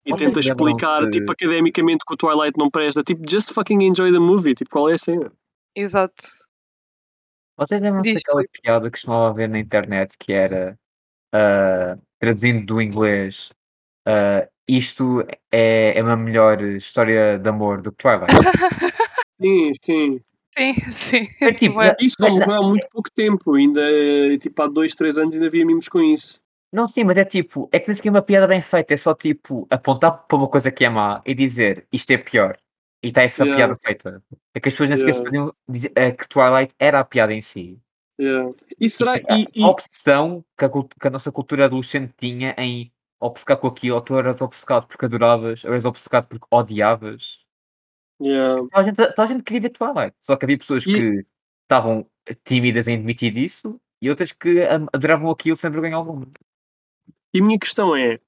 E tenta lembram-se explicar, tipo, de academicamente que o Twilight não presta, tipo, just fucking enjoy the movie, tipo, qual é a cena? Exato. Vocês lembram-se daquela piada que costumava haver na internet que era, hã, traduzindo do inglês, hã, isto é é uma melhor história de amor do que Twilight? [laughs] Sim, sim. Sim, sim, É tipo, bué. Isso na morreu há muito pouco tempo, ainda, tipo, há 2, 3 anos ainda havia memes com isso. Não, sim, mas é tipo, é que nem sequer é uma piada bem feita, é só tipo apontar para uma coisa que é má e dizer isto é pior. E está essa Yeah, piada feita. É que as pessoas nem sequer se podiam dizer eh, que Twilight era a piada em si. yeah. E E será tipo, a e a e obsessão que a que a nossa cultura adolescente tinha em obcecar com aquilo, ou tu eras obcecado porque adoravas, ou eras obcecado porque odiavas. yeah. Toda a gente toda a gente queria ver Twilight, só que havia pessoas E que estavam tímidas em admitir isso e outras que adoravam aquilo sem vergonha alguma. e a minha questão é: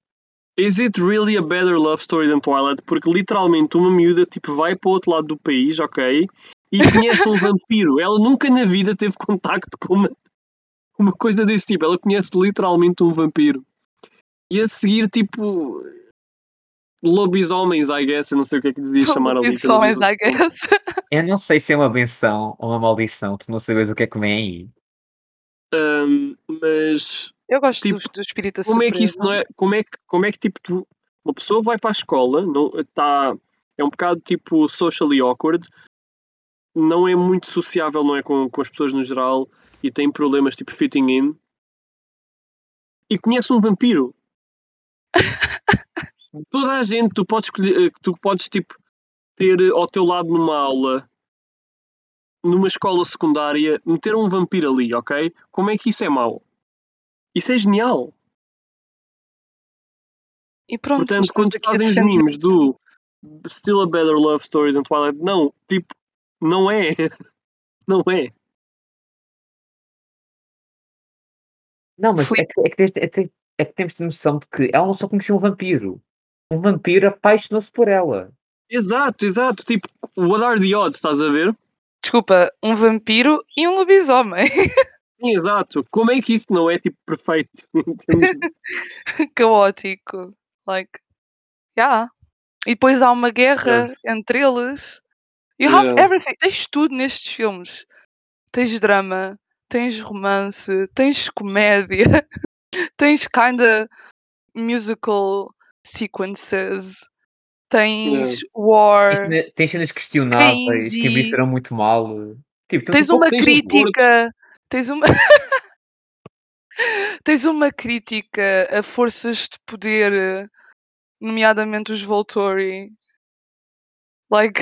is it really a better love story than Twilight? Porque literalmente uma miúda, tipo, vai para o outro lado do país, ok, e conhece um [laughs] vampiro. Ela nunca na vida teve contacto com uma uma coisa desse tipo, ela conhece literalmente um vampiro. E a seguir, tipo, lobisomens, I guess, eu não sei o que é que devias chamar ali um Lobisomens, I guess. [laughs] Eu não sei se é uma benção ou uma maldição, tu não sabes o que é que vem aí. Hum, mas, Eu gosto do tipo, do espírito da como é que isso não surpresa. é como é que como é que, tipo, tu uma pessoa vai para a escola, não está é um bocado, tipo, socially awkward, não é muito sociável, não é, com com as pessoas no geral e tem problemas, tipo, fitting in e conhece um vampiro. [laughs] Toda a gente, tu podes escolher, tu podes, tipo, ter ao teu lado numa aula, numa escola secundária, meter um vampiro ali, ok? Como é que isso é mau? Isso é genial. E pronto, Portanto, quando a fazem os memes do Still a better love story than Twilight, não, tipo, não é. [laughs] Não é. Não, mas é que é que tens é que é que temos de ter noção de que ela só conhecia um vampiro. Um vampiro apaixonou-se por ela. Exato, exato. Tipo, what are the odds, estás a ver? Desculpa, um vampiro e um lobisomem. Sim, exato. Como é que isso não é tipo perfeito? [laughs] Caótico. Like, yeah. E depois há uma guerra entre eles. You have Yeah. everything. Tens tudo nestes filmes. Tens drama, tens romance, tens comédia, [laughs] tens kinda musical sequences, tens Tem war, Tem cenas questionáveis que envelheceram muito mal. Tipo, tens um uma de tens crítica, tens uma [laughs] tens uma crítica a forças de poder, nomeadamente os Volturi. Like,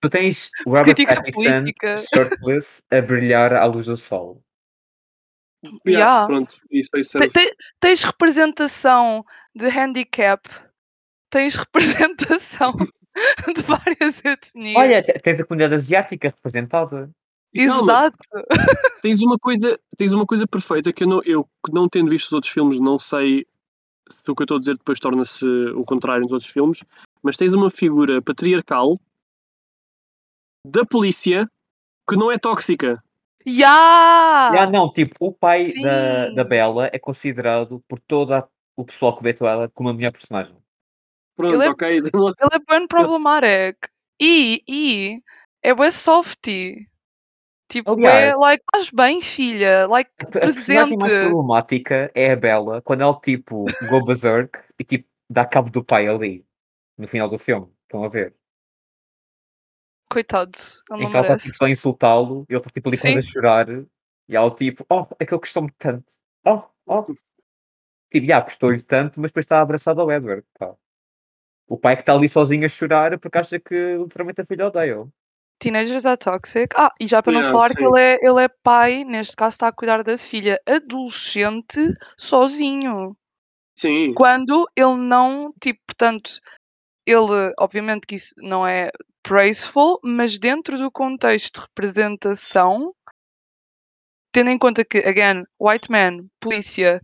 Tu tens o [laughs] Robert crítica Pattinson política. shirtless a brilhar à luz do sol. Yeah, Yeah. Pronto, isso aí serve. te- Tens representação de handicap, tens representação [laughs] de várias etnias. Olha, te- tens a comunidade asiática representada. Exato. tens uma coisa, tens uma coisa perfeita que eu não, eu que não tendo visto os outros filmes, não sei se o que eu estou a dizer depois torna-se o contrário nos outros filmes, mas tens uma figura patriarcal da polícia que não é tóxica. Ya! Já não, tipo, o pai da, da. Bella é considerado por todo a- o pessoal que vê ela como a melhor personagem. Pronto, Ele é- ok. [laughs] Ele é bem problematic. E, e é bué softy. Tipo, Aliás, é like, faz bem, filha. Like, A, a personagem mais problemática é a Bella, quando ela, tipo, go berserk e, tipo, dá cabo do pai ali, no final do filme. Estão a ver? Coitado, ele Em não que ela está, merece. tipo, só a insultá-lo e ele está, tipo, ali quase a Sim. chorar. E ela, tipo, oh, aquele gostou-me tanto. Oh, oh. Tipo, já, gostou-lhe tanto, mas depois está abraçado ao Edward. pá. O pai que está ali sozinho a chorar porque acha que literalmente a filha odeia-o. Teenagers are toxic. Ah, e já para não Yeah, falar sim. que ele é, ele é pai, neste caso está a cuidar da filha adolescente sozinho. Sim, Quando ele não, tipo, portanto, ele, obviamente que isso não é praiseful, mas dentro do contexto de representação, tendo em conta que, again, white man, polícia,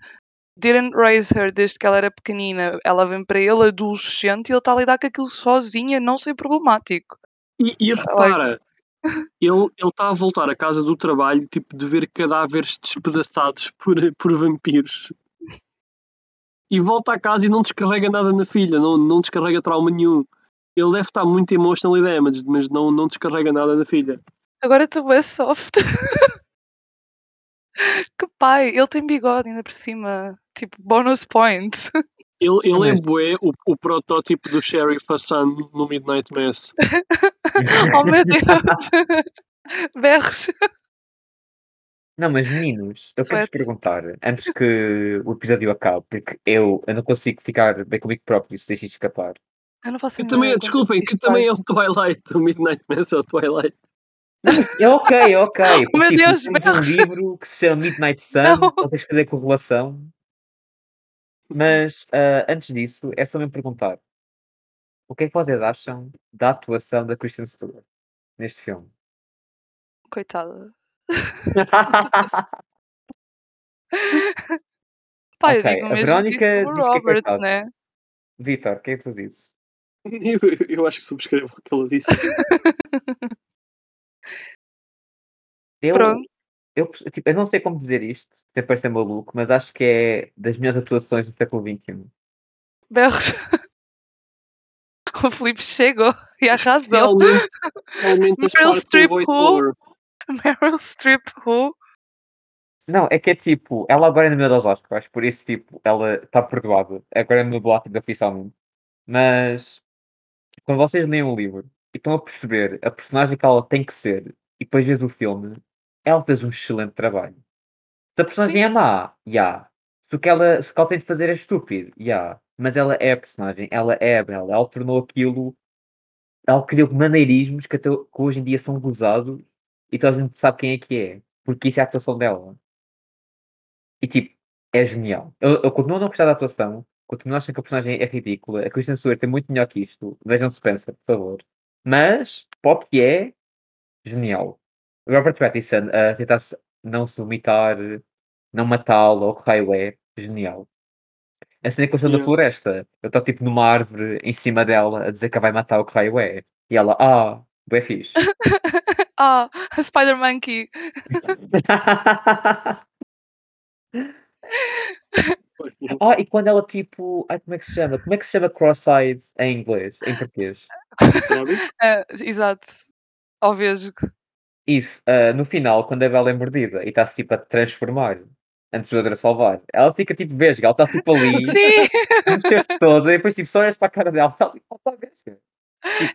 didn't raise her desde que ela era pequenina, ela vem para ele adolescente e ele está a lidar com aquilo sozinha, não ser problemático. E, e repara, ele está a voltar à casa do trabalho tipo de ver cadáveres despedaçados por, por vampiros. E volta a casa e não descarrega nada na filha, não, não descarrega trauma nenhum. Ele deve estar muito emotional damaged, mas não, não descarrega nada na filha. Agora tu é soft. [laughs] que pai, ele tem bigode ainda por cima. Tipo, bonus points. Ele, ele é bué o, o protótipo do Sheriff Hassan no Midnight Mass. [laughs] oh meu Deus! [laughs] Berros. Não, mas meninos, eu quero vos perguntar, antes que o episódio acabe, porque eu, eu não consigo ficar bem comigo próprio se deixem escapar. Eu não faço Que também, desculpem, que também é o Twilight. O Midnight Mass é o Twilight. Não, é ok, é ok. Oh, meu Porque, tipo, Deus, temos um livro que se chama Midnight Sun, Não. consegues fazer correlação. Mas ah, antes disso, é só mesmo perguntar: o que é que vocês acham da atuação da Kristen Stewart neste filme? Coitada. [laughs] Pá, eu Ok, digo a Verónica diz que é coitada. né? Vitor, o que é que tu dizes? Eu, [laughs] eu acho que subscrevo o que ela disse. [laughs] Eu, Pronto. eu, tipo, eu não sei como dizer isto, até parece maluco, mas acho que é das melhores atuações do século XXI. Berros. [laughs] O Filipe chegou e arrasou. Meryl Streep who? Meryl Streep who? Não, é que é tipo, ela agora é nomeada aos Oscars, por isso, tipo, ela está perdoada. Agora é no Blocked oficialmente. Mas, quando vocês leem o livro e estão a perceber a personagem que ela tem que ser, e depois vês o filme, ela fez um excelente trabalho. Se a personagem Sim. é má, já. Se o que ela, se o que ela tem de fazer é estúpido, já. Mas ela é a personagem, ela é a Bella, ela tornou aquilo, ela criou maneirismos que, até, que hoje em dia são gozados e toda a gente sabe quem é que é, porque isso é a atuação dela. E tipo, é genial. Eu, eu continuo a não gostar da atuação, continuo a achar que a personagem é ridícula. A Kristen Stewart é muito melhor que isto. Vejam Spencer, por favor. Mas, pop que é, genial. Robert Pattinson a tentar não se vomitar, não matá-lo, ou o que raio é, genial. A cena que eu Yeah. floresta, eu estou tipo numa árvore em cima dela a dizer que a vai matar o que raio é. E ela, ah, bem fixe. [laughs] Ah, a Spider Monkey. Ah, e quando ela tipo. Ai, como é que se chama? Como é que se chama cross-eyed em inglês? Em português? É, [laughs] exato. Ao vesgo. Isso, ah, no final, quando a Bella é mordida e está-se tipo a transformar antes do Adra salvar, ela fica tipo vesga, ela está tipo ali, [laughs] mexer-se toda, e depois tipo só olhas para a cara dela, está ali, ela está vesga.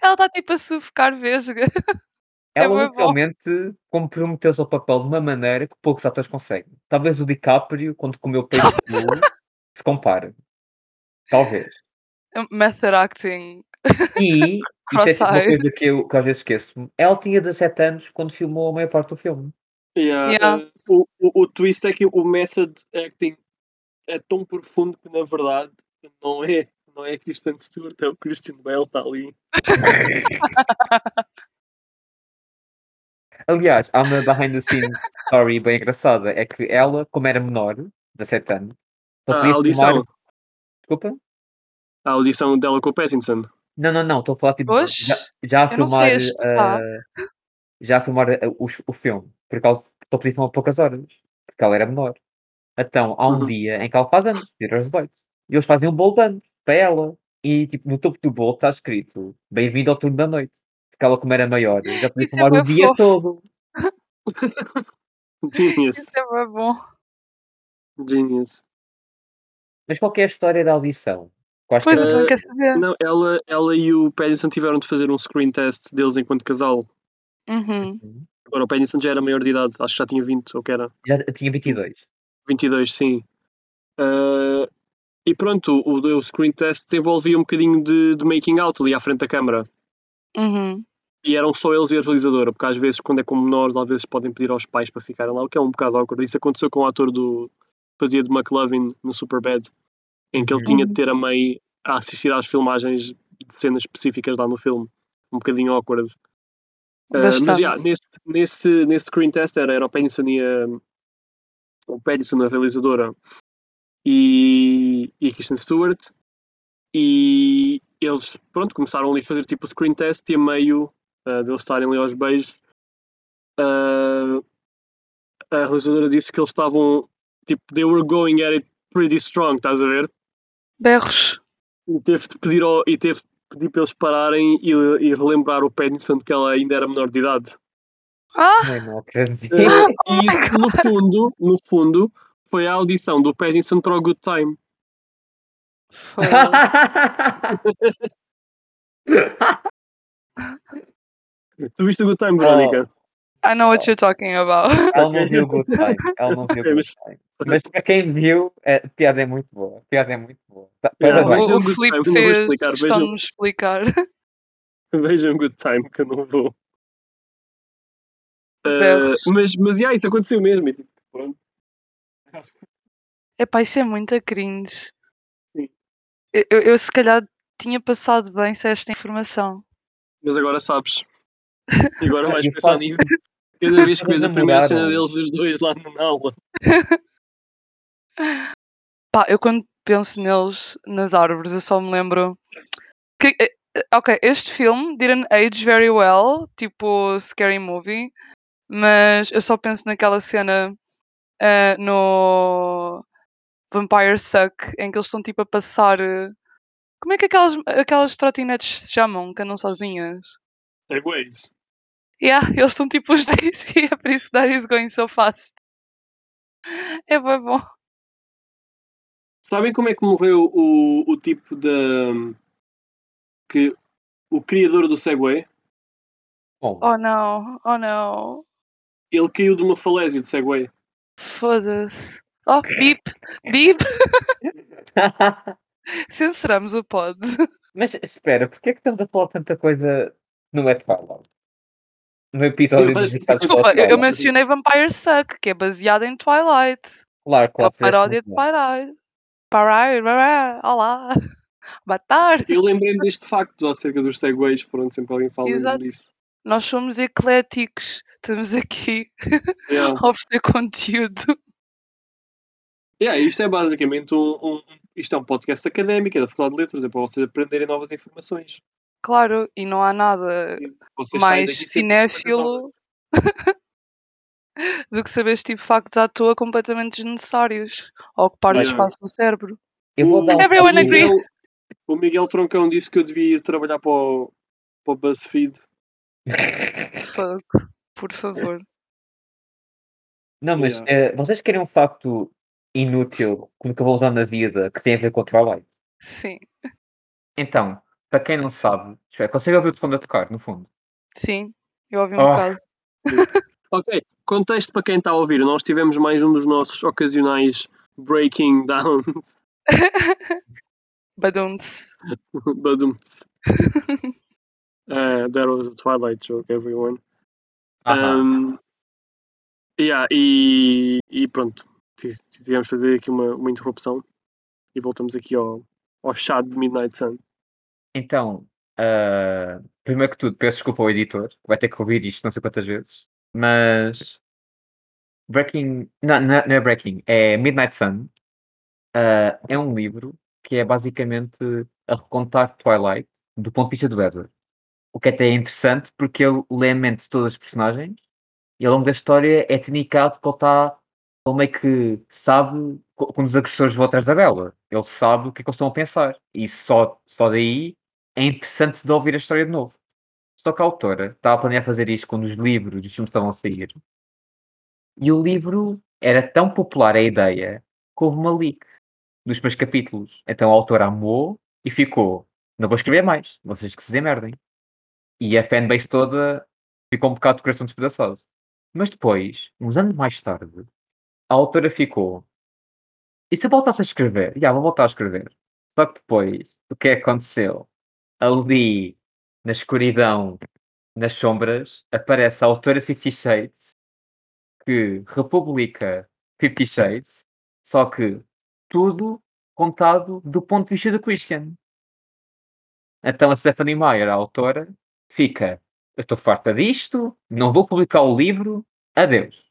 Ela está tipo a sufocar vesga. [laughs] É Ela bué bom. literalmente comprometeu-se ao papel de uma maneira que poucos atores conseguem. Talvez o DiCaprio, quando comeu peixe cru, se compare. Talvez. Method acting. E, [laughs] isto é tipo uma coisa que eu que às vezes esqueço ela tinha 17 anos quando filmou a maior parte do filme. Yeah, Yeah. eh, o, o, o twist é que o method acting é tão profundo que na verdade não é, não é Kristen Stewart, é o Christian Bale está ali. [laughs] Aliás, há uma behind the scenes story bem engraçada. É que ela, como era menor, 17 anos, a podia audição, filmar. Desculpa? a audição dela com o Pattinson. Não, não, não. Estou a falar tipo, já, Oxe, já a filmar. tá? ah, já a filmar ah, o, o filme. Porque ela só podia filmar poucas horas. Porque ela era menor. Então, há um Uhum. dia em que ela faz anos, tira os 18. E eles fazem um bolo de anos para ela. E tipo, no topo do bolo está escrito Bem-vindo ao turno da noite. Porque ela, como era maior, já podia Isso é filmar bué o dia fofo. todo. [laughs] Genius, Isso é bom. genius. Mas qual que é a história da audição? Que Pois é eu Eh, quero saber. Não, ela, ela e o Pattinson tiveram de fazer um screen test deles enquanto casal. Uhum. Uhum. Agora o Pattinson já era maior de idade, acho que já tinha 20, ou que era Já tinha 22. 22, sim. Eh, e pronto, o, o screen test envolvia um bocadinho de, de making out ali à frente da câmara. Uhum. E eram só eles e a realizadora, porque às vezes, quando é com menores, às vezes podem pedir aos pais para ficarem lá, o que é um bocado awkward. Isso aconteceu com o ator do fazia de McLovin no Superbad, em que ele tinha de Uhum. ter a mãe a assistir às filmagens de cenas específicas lá no filme. Um bocadinho awkward. Uh, mas yeah, nesse, nesse, nesse screen test era, era o Pattinson e a, o Pattinson, a realizadora, e, e a Kristen Stewart. E eles, pronto, começaram ali a fazer tipo o screen test e a meio uh, deles estarem ali aos beijos, uh, a realizadora disse que eles estavam, tipo, they were going at it pretty strong, estás a ver? Berros. E teve de pedir, ao, e teve de pedir para eles pararem e, e relembrar o de que ela ainda era menor de idade. Ah! É. Uh, [laughs] e isso, no fundo, no fundo, foi a audição do Pattinson para o Good Time. Foda-se. [laughs] Tu viste o Good Time, Oh, Verónica? I know what you're talking about. [laughs] ela não viu o Good Time. Ela não viu Good [laughs] mas- Time. Mas para quem viu, a piada é muito boa. A piada é muito boa. Yeah, Parabéns. O, o Filipe fez explicar, questão vejam. de me explicar. [laughs] Vejam Good Time, que eu não vou. Uh, mas, mas yeah, isso aconteceu mesmo. e, tipo, pronto. Epá, isso é muito cringe. Sim. Eu, eu, eu se calhar tinha passado bem sem esta informação. Mas agora sabes. E agora vais pensar nisso. Cada [laughs] vez que vês a primeira cena deles, os dois lá na aula. [laughs] Pá, eu quando penso neles, nas árvores, eu só me lembro que, eh, eh, ok, este filme didn't age very well, tipo Scary Movie, mas eu só penso naquela cena eh, no Vampire Suck, em que eles estão tipo a passar. Como é que aquelas, aquelas trotinetes se chamam, que andam sozinhas? Segways. Yeah, [laughs] eles estão tipo os 10 e é por isso that is going so fast. É bem bom. Sabem como é que morreu o, o tipo de. que o criador do Segway? Bom, Oh não, oh não. Ele caiu de uma falésia de Segway. Foda-se. Oh, bip, bip. [laughs] Censuramos o pod. [laughs] Mas espera, porquê é que estamos a falar tanta coisa no Twilight? No episódio dedicado só Desculpa, a eu, eu mencionei Vampire Suck, que é baseado em Twilight. Claro, É claro, uma fizeste paródia de. Twilight. Parai, olá. [laughs] Boa tarde. Eu lembrei-me deste facto acerca dos Segways. Pronto, sempre alguém fala Exato. disso. Nós somos ecléticos. Estamos aqui [laughs] Yeah. a oferecer conteúdo. Yeah, isto é basicamente um, um- isto é um podcast académico, é da Faculdade de Letras, é para vocês aprenderem novas informações. Claro, e não há nada Vocês mais cinéfilo [laughs] Do que saberes tipo factos à toa completamente desnecessários. A ocupar Yeah. espaço no cérebro. Eu vou O- dar Everyone o agree. Miguel, o Miguel Troncão disse que eu devia ir trabalhar para o, para o BuzzFeed. Fuck. Por favor. Não, mas Yeah. eh, vocês querem um facto inútil que nunca vou usar na vida que tem a ver com o Twilight? Sim. Então, para quem não sabe, espera, consegue ouvir o fundo a tocar, no fundo? Sim. Eu ouvi um Oh. bocado. [laughs] Ok, contexto para quem está a ouvir. Nós tivemos mais um dos nossos ocasionais breaking down. [laughs] Badunce. [laughs] Badum. uh, that was a Twilight joke, everyone. Aham. Um, yeah, e, e pronto, Tive- tivemos de fazer aqui uma, uma interrupção e voltamos aqui ao, ao chá de Midnight Sun. Então, ah, primeiro que tudo, peço desculpa ao editor, vai ter que ouvir isto não sei quantas vezes, mas Breaking. Não, não, não é Breaking, é Midnight Sun. ah, é um livro que é basicamente a recontar Twilight do ponto de vista do Edward. O que até é interessante porque ele lê a mente de todas as personagens e ao longo da história é technicado que ele está. Que sabe quando os agressores vão atrás da Bela. Ele sabe o que é que eles estão a pensar. E só, só daí é interessante de ouvir a história de novo. Só que a autora estava a planear fazer isto quando os livros e os filmes estavam a sair. E o livro era tão popular a ideia que houve uma leak dos meus capítulos. Então a autora amou e ficou. Não vou escrever mais, vocês que se demerdem. E a fanbase toda ficou um bocado de coração despedaçado. Mas depois, uns anos mais tarde, a autora ficou. E se eu voltasse a escrever? Já, vou voltar a escrever. Só que depois, o que é que aconteceu? Ali, na escuridão, nas sombras, aparece a autora de Fifty Shades que republica Fifty Shades, só que tudo contado do ponto de vista do Christian. Então a Stephanie Meyer, a autora, fica: Eu estou farta disto, não vou publicar o livro, adeus.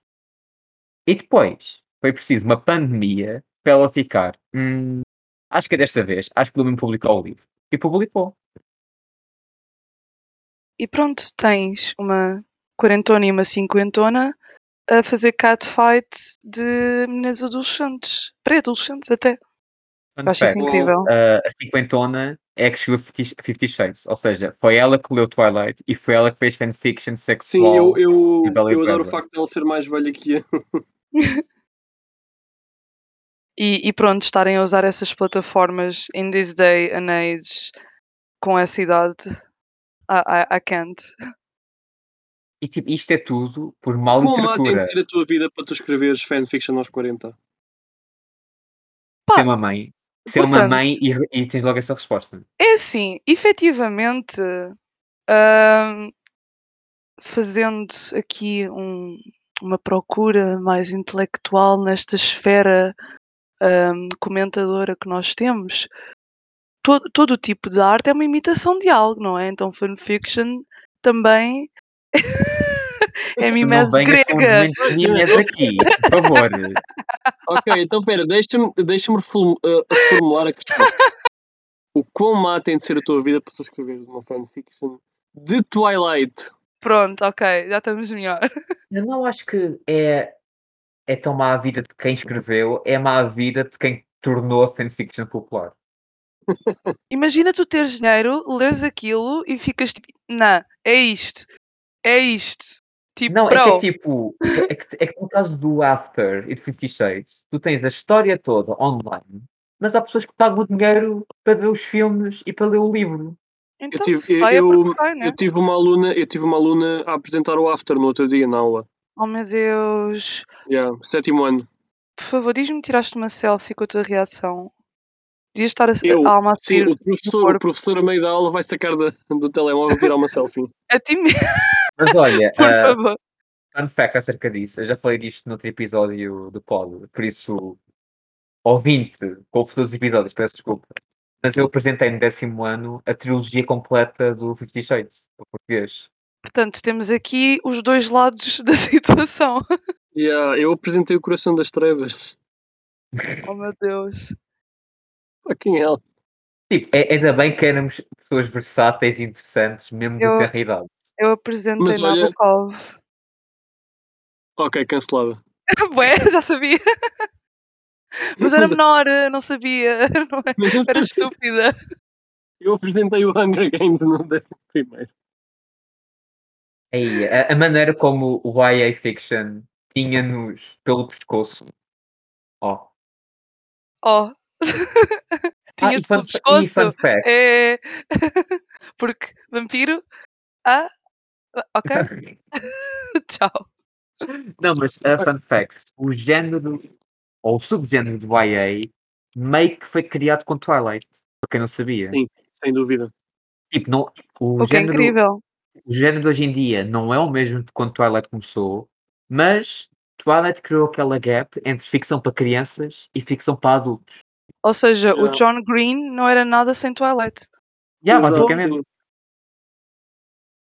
E depois foi preciso uma pandemia para ela ficar: "Hum, Acho que é desta vez, acho que vou mesmo publicar o livro. E publicou. E pronto, tens uma quarentona e uma cinquentona a fazer catfight de meninas adolescentes, pré-adolescentes até. Fun Acho isso incrível. a, a cinquentona é a que escreveu Fifty, Shades, ou seja, foi ela que leu Twilight e foi ela que fez fanfiction Sim, sexual. eu, eu, e Bella e eu adoro o facto de ela ser mais velha que eu. [laughs] E, e pronto, estarem a usar essas plataformas in this day and age com essa idade, I, I, I can't. E tipo, isto é tudo por mal Como má tem de literatura. ser a tua vida para tu escreveres fanfiction aos 40? Ser uma mãe. Ser uma mãe e, e tens logo essa resposta. É assim, efetivamente, ahm, fazendo aqui um- uma procura mais intelectual nesta esfera ahm, comentadora que nós temos, todo, todo o tipo de arte é uma imitação de algo, não é? Então, fanfiction também [laughs] é Não mimese grega. linhas aqui, por favor. Ok, então pera, deixa-me deixa uh, reformular a questão. O quão má tem de ser a tua vida para tu escreveres uma fanfiction de Twilight? Pronto, ok, já estamos melhor. Eu não acho que é, é tão má a vida de quem escreveu, é má a vida de quem tornou a fanfiction popular. Imagina tu teres dinheiro, lês aquilo e ficas tipo, não, é isto, é isto. Tipo, Não, é que é tipo, é que, é que no caso do After e de Fifty Shades, tu tens a história toda online, mas há pessoas que pagam o dinheiro para ver os filmes e para ler o livro. então tive- se sai é eu- porque sai, né? Eu tive uma aluna, eu tive uma aluna a apresentar o After no outro dia na aula. Oh meu Deus. Yeah, sétimo ano. Por favor, diz-me que tiraste uma selfie com a tua reação. Devias estar a, Eu, a alma a Sim, o professor, o professor a meio da aula vai sacar da- do telemóvel e tirar uma selfie. [laughs] a ti mesmo, Mas olha, [laughs] por ah, favor. fun fact acerca disso, eu já falei disto no outro episódio do Pod, por isso, ouvinte, com futuros episódios, peço desculpa. Mas eu apresentei no décimo ano a trilogia completa do Fifty Shades, o português. Portanto, temos aqui os dois lados [laughs] da situação. Yeah, eu apresentei o Coração das Trevas. Oh meu Deus. Fucking hell. Tipo, é, ainda bem que éramos pessoas versáteis e interessantes, mesmo de Eu- ter idade. Eu apresentei Mas olha- Nabokov. Ok, cancelada. [laughs] Bué, já sabia. Mas era menor, não sabia. [laughs] Não é- Era estúpida. Eu apresentei o Hunger Games no [laughs] primeiro. Aí, a, a maneira como o YA Fiction tinha-nos pelo pescoço. Ó. Oh. Ah, [laughs] Tinha e de fun, e fun fact. É. [laughs] Porque vampiro. Ah, ok. [laughs] Tchau. Não, mas a fun fact, o género ou o subgénero do YA meio que foi criado com Twilight, para quem não sabia. Sim. Sem dúvida. Tipo, não, o, O que é género, incrível. o género de hoje em dia não é o mesmo de quando Twilight começou, mas Twilight criou aquela gap entre ficção para crianças e ficção para adultos. Ou seja, o Yeah. John Green não era nada sem Twilight. Yeah, Exato, basicamente.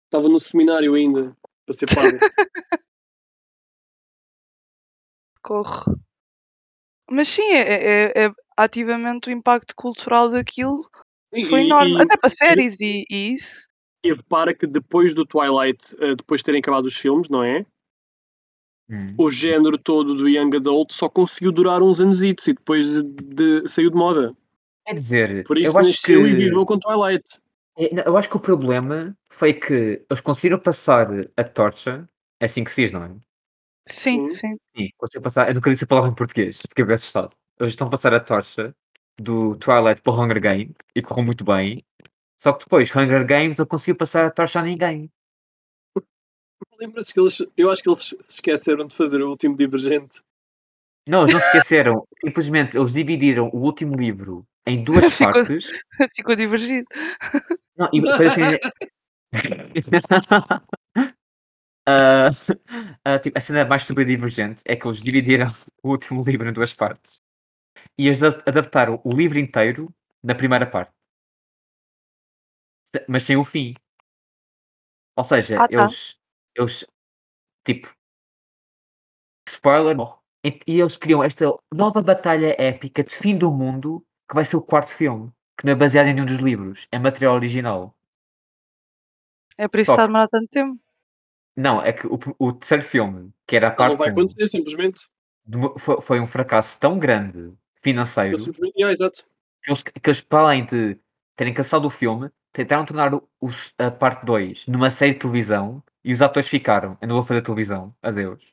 Estava no seminário ainda, para ser padre. [laughs] Corro. Mas sim, é, é- é ativamente o impacto cultural daquilo foi E- enorme. e- Até para séries e, e isso. E repara que depois do Twilight, eh, depois de terem acabado os filmes, não é? Hum. O género todo do Young Adult só conseguiu durar uns anos e depois de, de- saiu de moda. Quer dizer, Por isso eu acho que e viveu com Twilight. É, Eu acho que o problema foi que eles conseguiram passar a torcha, é assim que se diz, não é? Sim, Sim. sim. Sim, conseguiram passar, eu nunca disse a palavra em português, fiquei bem assustado. Eles estão a passar a torcha do Twilight para o Hunger Games e correu muito bem. Só que depois, Hunger Games não conseguiu passar a torcha a ninguém. Lembra-se que eles. Eu acho que eles se esqueceram de fazer o último Divergente. Não, eles não se esqueceram. Simplesmente eles dividiram o último livro em duas [laughs] Ficou- partes. Ficou divergido. Não, e assim. [laughs] Ah, ah, tipo, a cena mais super divergente é que eles dividiram o último livro em duas partes e eles adap- adaptaram o livro inteiro na primeira parte, mas sem o fim. Ou seja, Ah, tá. eles, eles tipo, spoiler, e e eles criam esta nova batalha épica de fim do mundo que vai ser o quarto filme, que não é baseado em nenhum dos livros, é material original. É por isso que está a demorar tanto tempo. Não, é que o, o terceiro filme, que era a parte não vai um, acontecer, simplesmente. demo- foi, foi um fracasso tão grande financeiro simplesmente... Yeah, exato. que eles, que eles, para além de terem cancelado o filme, tentaram tornar o- o- a parte 2 numa série de televisão e os atores ficaram. Eu não vou fazer televisão, adeus.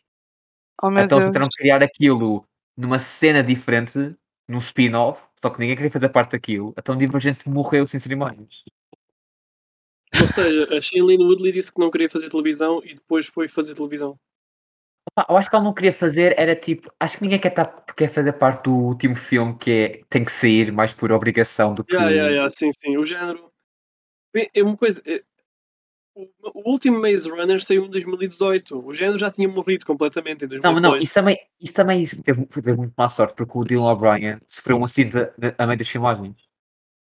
Oh meu então eles Deus. tentaram criar aquilo numa cena diferente, num spin-off, só que ninguém queria fazer parte daquilo. Então Divergente morreu sem cerimónias. Ou seja, a Shailene Woodley disse que não queria fazer televisão e depois foi fazer televisão. Eu acho que ela não queria fazer, era tipo, acho que ninguém quer, tá, quer fazer parte do último filme que é, tem que sair mais por obrigação do que. Yeah, yeah, yeah, sim, sim. O género. Bem, É uma coisa. é- O, último Maze Runner saiu em 2018. O género já tinha morrido completamente em Não, 2018. mas não, isso também, isso também teve, teve muito má sorte, porque o Dylan O'Brien sofreu um acidente a- meio das filmagens.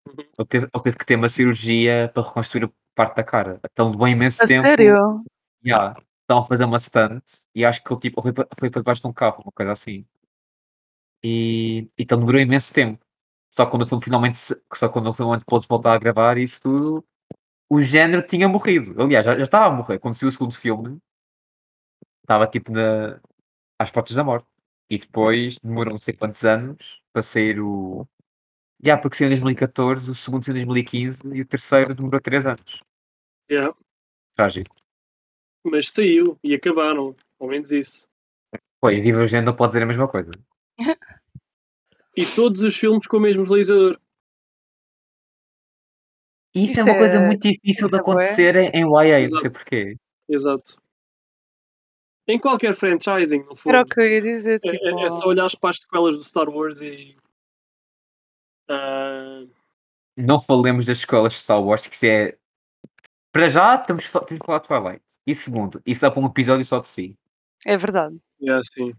Uhum. Ele teve, ele teve que ter uma cirurgia para reconstruir a parte da cara. Então levou imenso A tempo. sério? Yeah, estão a fazer uma stunt e acho que ele tipo, foi, para, foi para debaixo de um carro, uma coisa assim. E então demorou imenso tempo. Só quando o filme finalmente, só quando o filme pôde voltar a gravar isso tudo, o género tinha morrido. Aliás, já, já estava a morrer. Quando saiu o segundo filme, estava tipo na, às portas da morte. E depois demorou não sei quantos anos para sair o. Yeah, porque saiu em 2014, o segundo saiu em 2015 e o terceiro demorou 3 anos. Yeah. Trágico. Mas saiu e acabaram. Ao menos isso. Pois, Divergente não pode dizer a mesma coisa. E todos os filmes com o mesmo realizador. E isso, Isso é uma coisa é- muito difícil de isso é acontecer em, em YA, não Exato. sei porquê. Exato. Em qualquer franchising, no Era fundo. o que eu ia dizer, É, tipo... é- é só olhar para as sequelas do Star Wars e. ah, Não falemos das escolas de Star Wars, que isso é. Para já, temos, temos que falar de Twilight. E segundo, isso dá para um episódio só de si. É verdade. yeah, sim.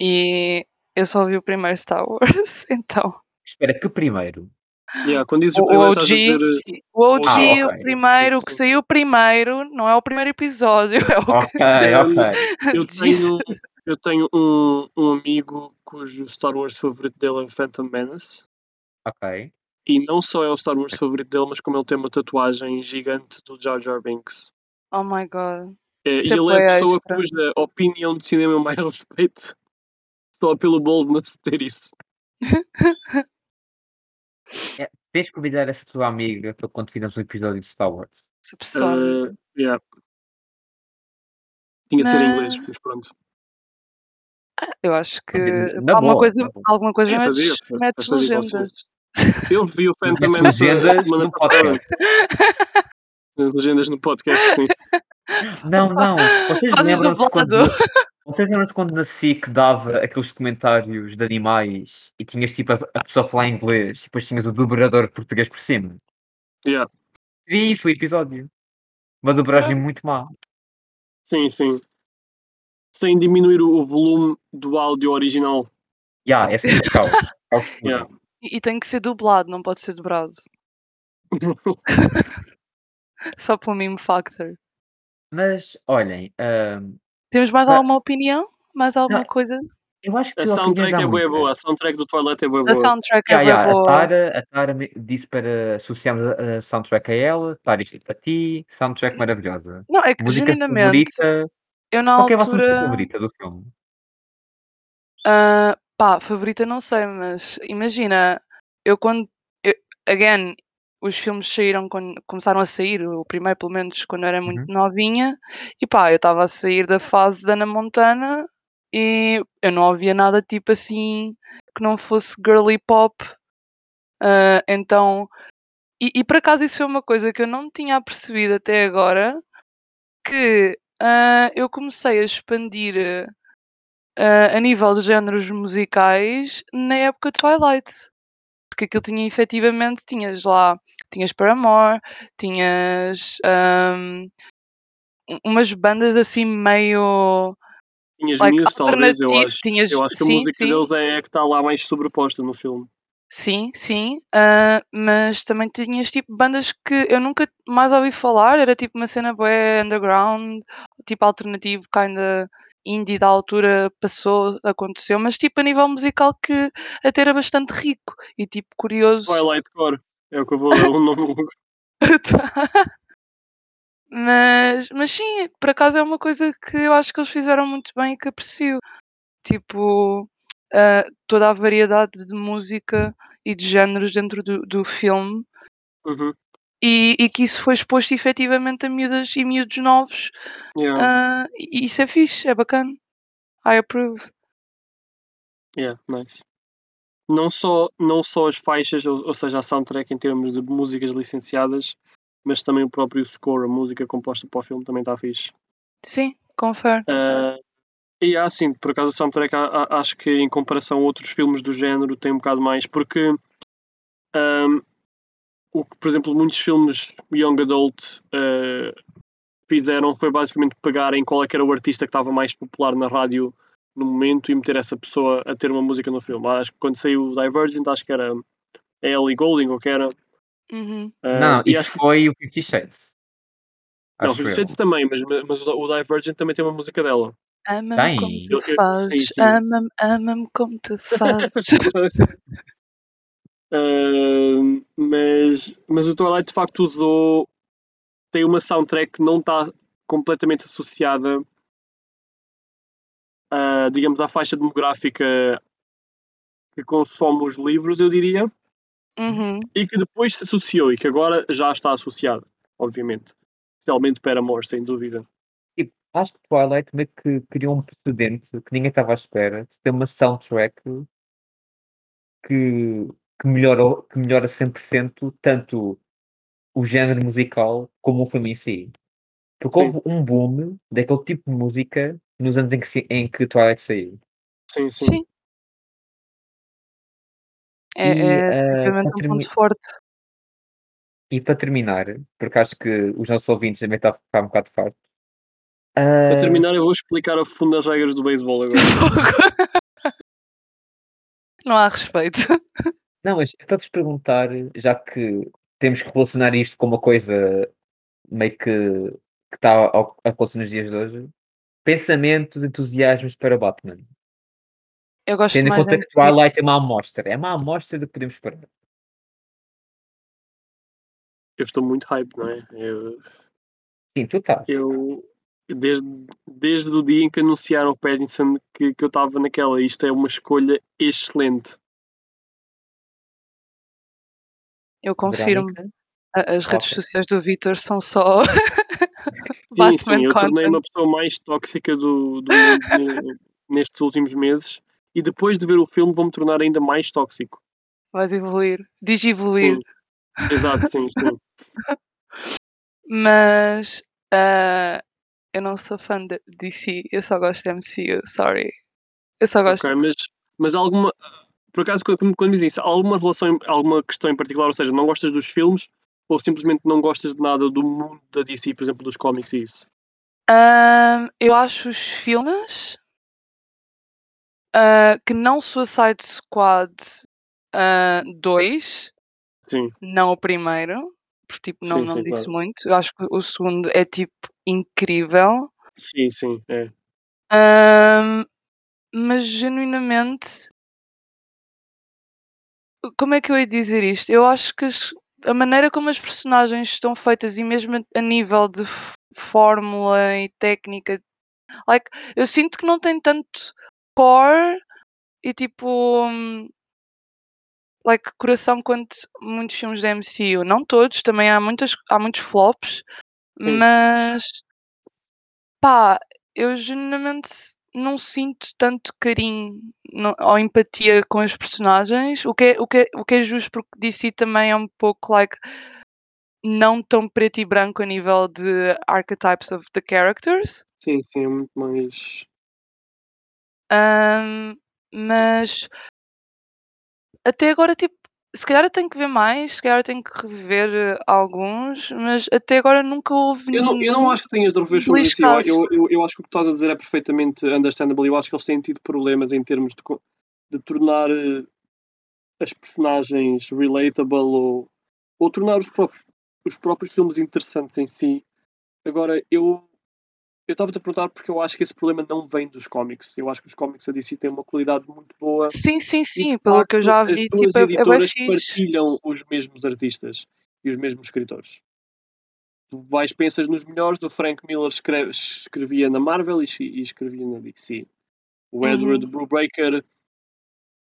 E eu só vi o primeiro Star Wars, [laughs] então... Espera, que primeiro? Yeah, quando dizes o O primeiro, estás a OG, dizer. o OG, Ah, o ok. primeiro, o que saiu primeiro, não é o primeiro episódio, é o Ok, ok. Eu [laughs] tenho, eu tenho um, um amigo cujo Star Wars favorito dele é o Phantom Menace. Ok. E não só é o Star Wars favorito dele, mas como ele tem uma tatuagem gigante do Jar Jar Binks. Oh my god. É, e é ele é a pessoa extra. cuja opinião de cinema eu mais [laughs] respeito só pelo boldness de ter isso. [laughs] É, tens de convidar essa tua amiga para quando fizermos um episódio de Star Wars. Essa pessoa. Uh, yeah. Tinha de ser em inglês, Mas pronto. eu acho que Na alguma boa, coisa, na boa. alguma coisa Sim, fazia. metes fazia legendas. Eu vi o Phantom Metes Menace legendas semana no passada. podcast. As legendas no podcast, sim. Não, não. Vocês lembram-se quando. dublado. Vocês lembram-se quando na SIC dava aqueles comentários de animais e tinhas tipo a, a pessoa a falar inglês e depois tinhas o dobrador português por cima? Yeah. Seria isso o episódio. Uma dobragem muito má. Sim, sim. Sem diminuir o volume do áudio original. Yeah, esse tipo de caos. caos. Yeah. E, e tem que ser dublado, não pode ser dobrado. [laughs] Só pelo meme factor. Mas olhem, ahm, Temos mais alguma opinião? Mais alguma Não. coisa? eu acho que A soundtrack é muitas. boa. A soundtrack do Twilight é bué A boa. soundtrack Yeah, é yeah, a boa. Tara, a Tara disse para associarmos a, a soundtrack a ela. Tara, isto é para ti. Soundtrack maravilhosa. Não, é que Música genuinamente, favorita. eu na Qual que é a vossa música altura. favorita do filme? ah, pá, favorita não sei, mas imagina, eu quando. eu- again, os filmes saíram quando começaram a sair, o primeiro pelo menos quando eu era muito Uhum. novinha, e pá, eu estava a sair da fase da Ana Montana e eu não ouvia nada tipo assim que não fosse girly pop. ah, então, e, e por acaso isso foi uma coisa que eu não tinha percebido até agora, que ah, eu comecei a expandir ah, a nível de géneros musicais na época de Twilight. Porque aquilo tinha efetivamente, tinhas lá, tinhas Paramore, tinhas ahm, um- umas bandas assim meio Tinhas like Muse, talvez, eu acho. tinhas, Eu acho que a sim, música sim, deles é a que está lá mais sobreposta no filme. sim, sim, ah, mas também tinhas tipo bandas que eu nunca mais ouvi falar, era tipo uma cena bué underground, tipo alternativo, kinda indie da altura passou, aconteceu, mas tipo a nível musical que até era bastante rico e tipo curioso. Twilight Core. É o que eu vou o [laughs] nome. [laughs] Mas, mas sim, por acaso é uma coisa que eu acho que eles fizeram muito bem e que aprecio. Tipo, ah, toda a variedade de música e de géneros dentro do, do filme Uhum. E, e que isso foi exposto efetivamente a miúdas e miúdos novos. Yeah. ah, e isso é fixe, é bacana. I approve. Yeah, nice. Não só, não só as faixas, ou, ou seja, a soundtrack em termos de músicas licenciadas, mas também o próprio score, a música composta para o filme também está fixe. Sim, confere. Ah, e há assim, por acaso a soundtrack acho que em comparação a outros filmes do género tem um bocado mais, porque ahm, o que, por exemplo, muitos filmes Young Adult ah, fizeram foi basicamente pegarem qual é que era o artista que estava mais popular na rádio no momento e meter essa pessoa a ter uma música no filme. Acho que quando saiu o Divergent, acho que era a Ellie Goulding, ou que era. Uhum. ah, Não, e isso acho que foi o Fifty Shades. Não, Acho Fifty. Shades também, mas, mas o, o Divergent também tem uma música dela. Ama-me como tu fazes, ama-me como tu [laughs] fazes. [laughs] Uh, mas, mas o Twilight de facto usou. Tem uma soundtrack que não está completamente associada a, digamos, à faixa demográfica que consome os livros, eu diria, Uhum. e que depois se associou e que agora já está associada, obviamente. Especialmente para Amor, sem dúvida. Tipo, acho que Twilight meio que criou um precedente que ninguém estava à espera de ter uma soundtrack que, que, melhorou, que melhora 100% tanto o género musical como o filme em si. Porque Sim. houve um boom daquele tipo de música nos anos em que, em que Twilight saiu. Sim, sim. Sim. É, E, é eh, definitivamente para um termi- ponto forte. E para terminar, porque acho que os nossos ouvintes também estão a ficar um bocado fartos. Para ah, terminar, eu vou explicar a fundo as regras do beisebol agora. [laughs] Não há respeito. Não, mas é para vos perguntar, já que temos que relacionar isto com uma coisa meio que, que está a acontecer nos dias de hoje, pensamentos, entusiasmos para Batman. Eu gosto Tendo em conta que Twilight é uma amostra. É uma amostra do que podemos esperar. Eu estou muito hype, não é? Eu, Sim, tu estás. eu, desde, desde o dia em que anunciaram o Pattinson que, que eu estava naquela. Isto é uma escolha excelente. Eu confirmo. As redes Ok. sociais do Vitor são só [laughs] [laughs] Sim, sim, eu tornei uma pessoa mais tóxica do, do mundo [laughs] nestes últimos meses e depois de ver o filme vou-me tornar ainda mais tóxico. Vais evoluir. Digivoluir. Sim, exato, sim, sim. Mas ah, eu não sou fã de DC, eu só gosto de MCU, sorry. Eu só gosto. Ok, mas, mas alguma. Por acaso, quando, quando dizem isso, há alguma relação, alguma questão em particular, ou seja, não gostas dos filmes ou simplesmente não gostas de nada do mundo da DC, por exemplo, dos cómics e isso? Ahm, eu acho os filmes ah, que não Suicide Squad 2, Sim, não o primeiro, porque tipo, não, sim, não sim, disse claro. muito. Eu acho que o segundo é tipo incrível. Sim, sim, é. Ahm, mas genuinamente, como é que eu ia dizer isto? Eu acho que as- a maneira como as personagens estão feitas e mesmo a- a nível de f- fórmula e técnica, like, eu sinto que não tem tanto core e tipo, hum, like, coração quanto muitos filmes da MCU. Não todos, também há, muitas, há muitos flops, Sim. mas pá, eu genuinamente não sinto tanto carinho não- ou empatia com os personagens, o que, é, o, que é, o que é justo porque DC também é um pouco like não tão preto e branco a nível de archetypes of the characters. Sim, sim, é muito mais. Ahm, mas até agora, tipo, se calhar eu tenho que ver mais, se calhar eu tenho que rever eh, alguns, mas até agora nunca houve Eu não, eu nenhum não acho que tenhas de rever filmes assim. beliscado. Eu, eu, eu acho que o que estás a dizer é perfeitamente understandable. Eu acho que eles têm tido problemas em termos de, co- de tornar eh, as personagens relatable ou, ou tornar os próprios, os próprios filmes interessantes em si. Agora, eu eu estava-te a perguntar porque eu acho que esse problema não vem dos cómics. Eu acho que os cómics a DC têm uma qualidade muito boa Sim, sim, sim, pelo que eu já as vi, duas tipo, é, é editoras fixe. partilham os mesmos artistas e os mesmos escritores. Tu vais, pensas nos melhores, o Frank Miller escreve- escrevia na Marvel e, e escrevia na DC. O Uhum. Edward Brubaker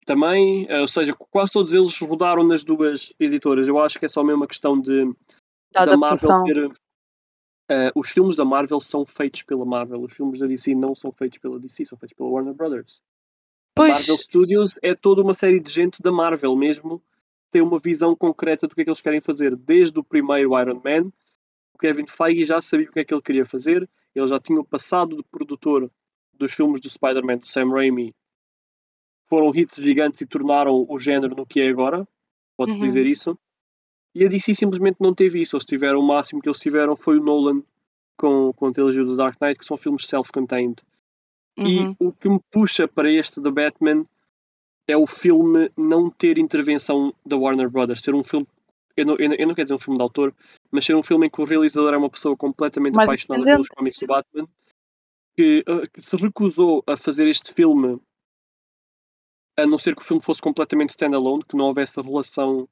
também, eh, ou seja, quase todos eles rodaram nas duas editoras. Eu acho que é só mesmo uma questão de Da da Marvel ter. Eh, os filmes da Marvel são feitos pela Marvel, os filmes da DC não são feitos pela DC, são feitos pela Warner Brothers. A Pois, Marvel Studios é toda uma série de gente da Marvel mesmo, tem uma visão concreta do que é que eles querem fazer. Desde o primeiro Iron Man, o Kevin Feige já sabia o que é que ele queria fazer, ele já tinha o passado de produtor dos filmes do Spider-Man, do Sam Raimi, foram hits gigantes e tornaram o género no que é agora, pode-se Uhum. dizer isso. E a DC simplesmente não teve isso. Eles tiveram o máximo que eles tiveram foi o Nolan com, com a trilogia do Dark Knight, que são filmes self-contained. E uhum. o que me puxa para este The Batman é o filme não ter intervenção da Warner Brothers, ser um filme. Eu não, eu não, quero dizer um filme de autor, mas ser um filme em que o realizador é uma pessoa completamente Mais apaixonada pelos cómics do Batman, que, uh, que se recusou a fazer este filme a não ser que o filme fosse completamente standalone, que não houvesse relação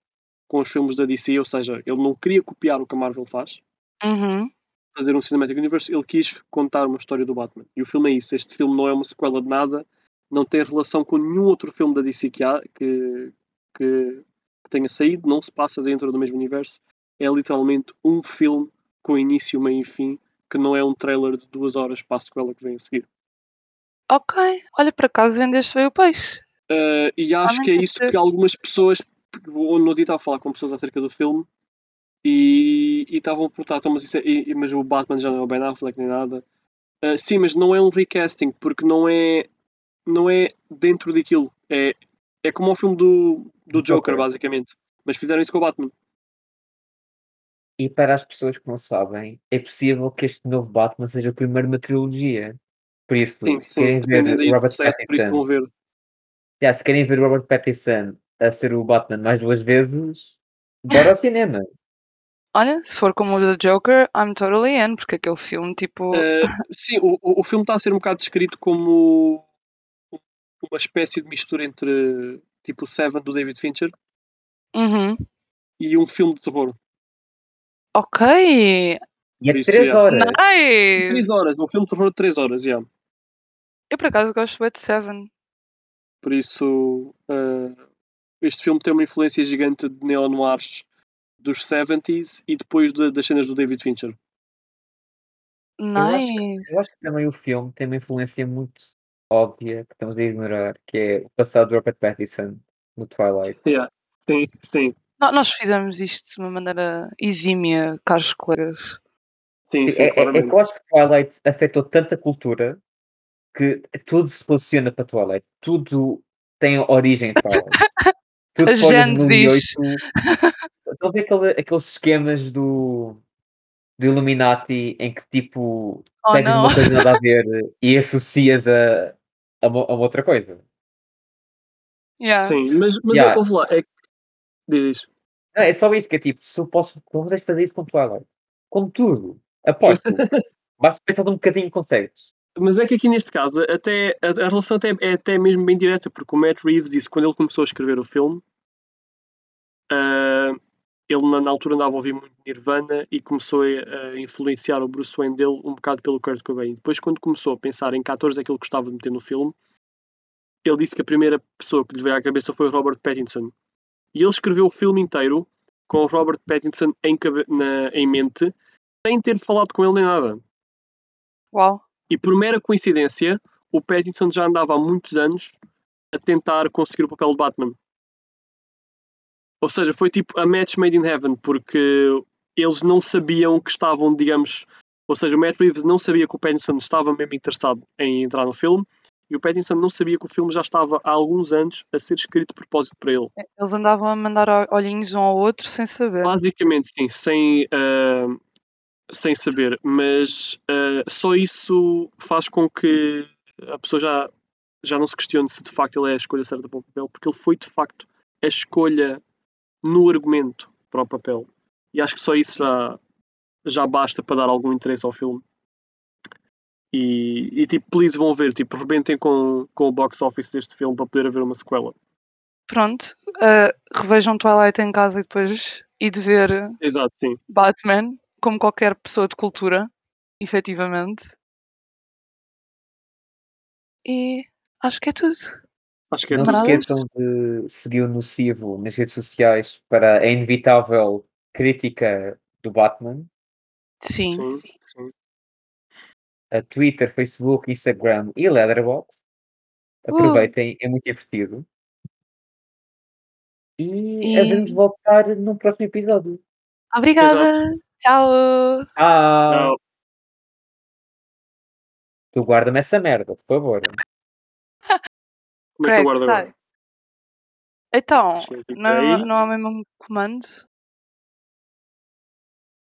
com os filmes da DC, ou seja, ele não queria copiar o que a Marvel faz, Uhum. fazer um Cinematic Universe, ele quis contar uma história do Batman. E o filme é isso. Este filme não é uma sequela de nada, não tem relação com nenhum outro filme da DC que, há, que, que, que tenha saído, não se passa dentro do mesmo universo. É literalmente um filme com início, meio e fim, que não é um trailer de duas horas para a sequela que vem a seguir. Ok, olha, por acaso vendeste bem o peixe. Uh, e acho que é isso que algumas pessoas, no dia estava a falar com pessoas acerca do filme e estavam a perguntar, então, mas, isso é- e- mas o Batman já não é o Ben Affleck nem nada. Uh, sim, mas não é um recasting, porque não é, não é dentro daquilo. É, é como o filme do, do Joker, basicamente. Mas fizeram isso com o Batman. E para as pessoas que não sabem, é possível que este novo Batman seja o primeiro de uma trilogia. Por isso, Sim, se sim, querem ver Robert sucesso, por isso Pattinson, vão ver. já, se querem ver Robert Pattinson a ser o Batman mais duas vezes, bora ao cinema. [laughs] Olha, se for como o do Joker, I'm totally in, porque aquele filme, tipo. Uh, [laughs] sim, o, o filme está a ser um bocado descrito como uma espécie de mistura entre tipo o Seven do David Fincher Uhum. e um filme de terror. Ok. E é Por isso, 3 yeah. horas. 3 Nice! horas, é um filme de terror de 3 horas, yeah. Eu por acaso gosto de Seven. Por isso, eh, este filme tem uma influência gigante de neo-noirs dos 70s e depois da- das cenas do David Fincher. Eu acho, que, Nice! eu acho que também o filme tem uma influência muito óbvia que estamos a ignorar, que é o passado de Robert Pattinson no Twilight. Yeah. Sim, sim, No- Nós fizemos isto de uma maneira exímia, caros colegas. sim, É, sim, é- é que claramente. eu acho que Twilight afetou tanta cultura que tudo se posiciona para Twilight. Tudo tem origem em Twilight. Tudo Zs. 2008. Estão a ver aquele- aqueles esquemas do, do Illuminati em que tipo Oh pegas não! uma coisa nada a [laughs] ver e associas a, a, uma, a uma outra coisa. Yeah. Sim, mas, mas Yeah. é, lá, é. Diz isto. Não, é só isso que é tipo, se eu posso, consegues fazer isso com Twilight. Com tudo. Aposto. [laughs] Basta pensar de um bocadinho consegues. Mas é que aqui neste caso, até, a, a relação até, é até mesmo bem direta, porque o Matt Reeves disse quando ele começou a escrever o filme, ah, ele na, na altura andava a ouvir muito Nirvana e começou a, a influenciar o Bruce Wayne dele um bocado pelo Kurt Cobain. Depois, quando começou a pensar em que atores é que ele gostava de meter no filme, ele disse que a primeira pessoa que lhe veio à cabeça foi o Robert Pattinson. E ele escreveu o filme inteiro com o Robert Pattinson em, na- em mente, sem ter falado com ele nem nada. Uau! E por mera coincidência, o Pattinson já andava há muitos anos a tentar conseguir o papel de Batman. Ou seja, foi tipo a match made in heaven, porque eles não sabiam que estavam, digamos. Ou seja, o Matt Reeves não sabia que o Pattinson estava mesmo interessado em entrar no filme, e o Pattinson não sabia que o filme já estava há alguns anos a ser escrito de propósito para ele. Eles andavam a mandar olhinhos um ao outro sem saber. Basicamente, sim, sem, ah, sem saber, mas ah, só isso faz com que a pessoa já, já não se questione se de facto ele é a escolha certa para o papel, porque ele foi de facto a escolha no argumento para o papel. E acho que só isso já, já basta para dar algum interesse ao filme. E, e tipo, please vão ver, tipo, rebentem com, com o box office deste filme para poder haver uma sequela. Pronto. ah, revejam Twilight em casa e depois e de ver Exato, sim. Batman, como qualquer pessoa de cultura, efetivamente. E acho que é tudo. Acho que é Não se Maravilha. esqueçam de seguir o Nocivo nas redes sociais para a inevitável crítica do Batman. Sim. sim, sim. A Twitter, Facebook, Instagram e Letterboxd. Aproveitem, é muito divertido. E, E- havemos de voltar no próximo episódio. Obrigada. Tchau. Não, Tu guarda-me essa merda, por favor. como é que eu Craig, guardo agora? sai. Então, não, não há mesmo um comando?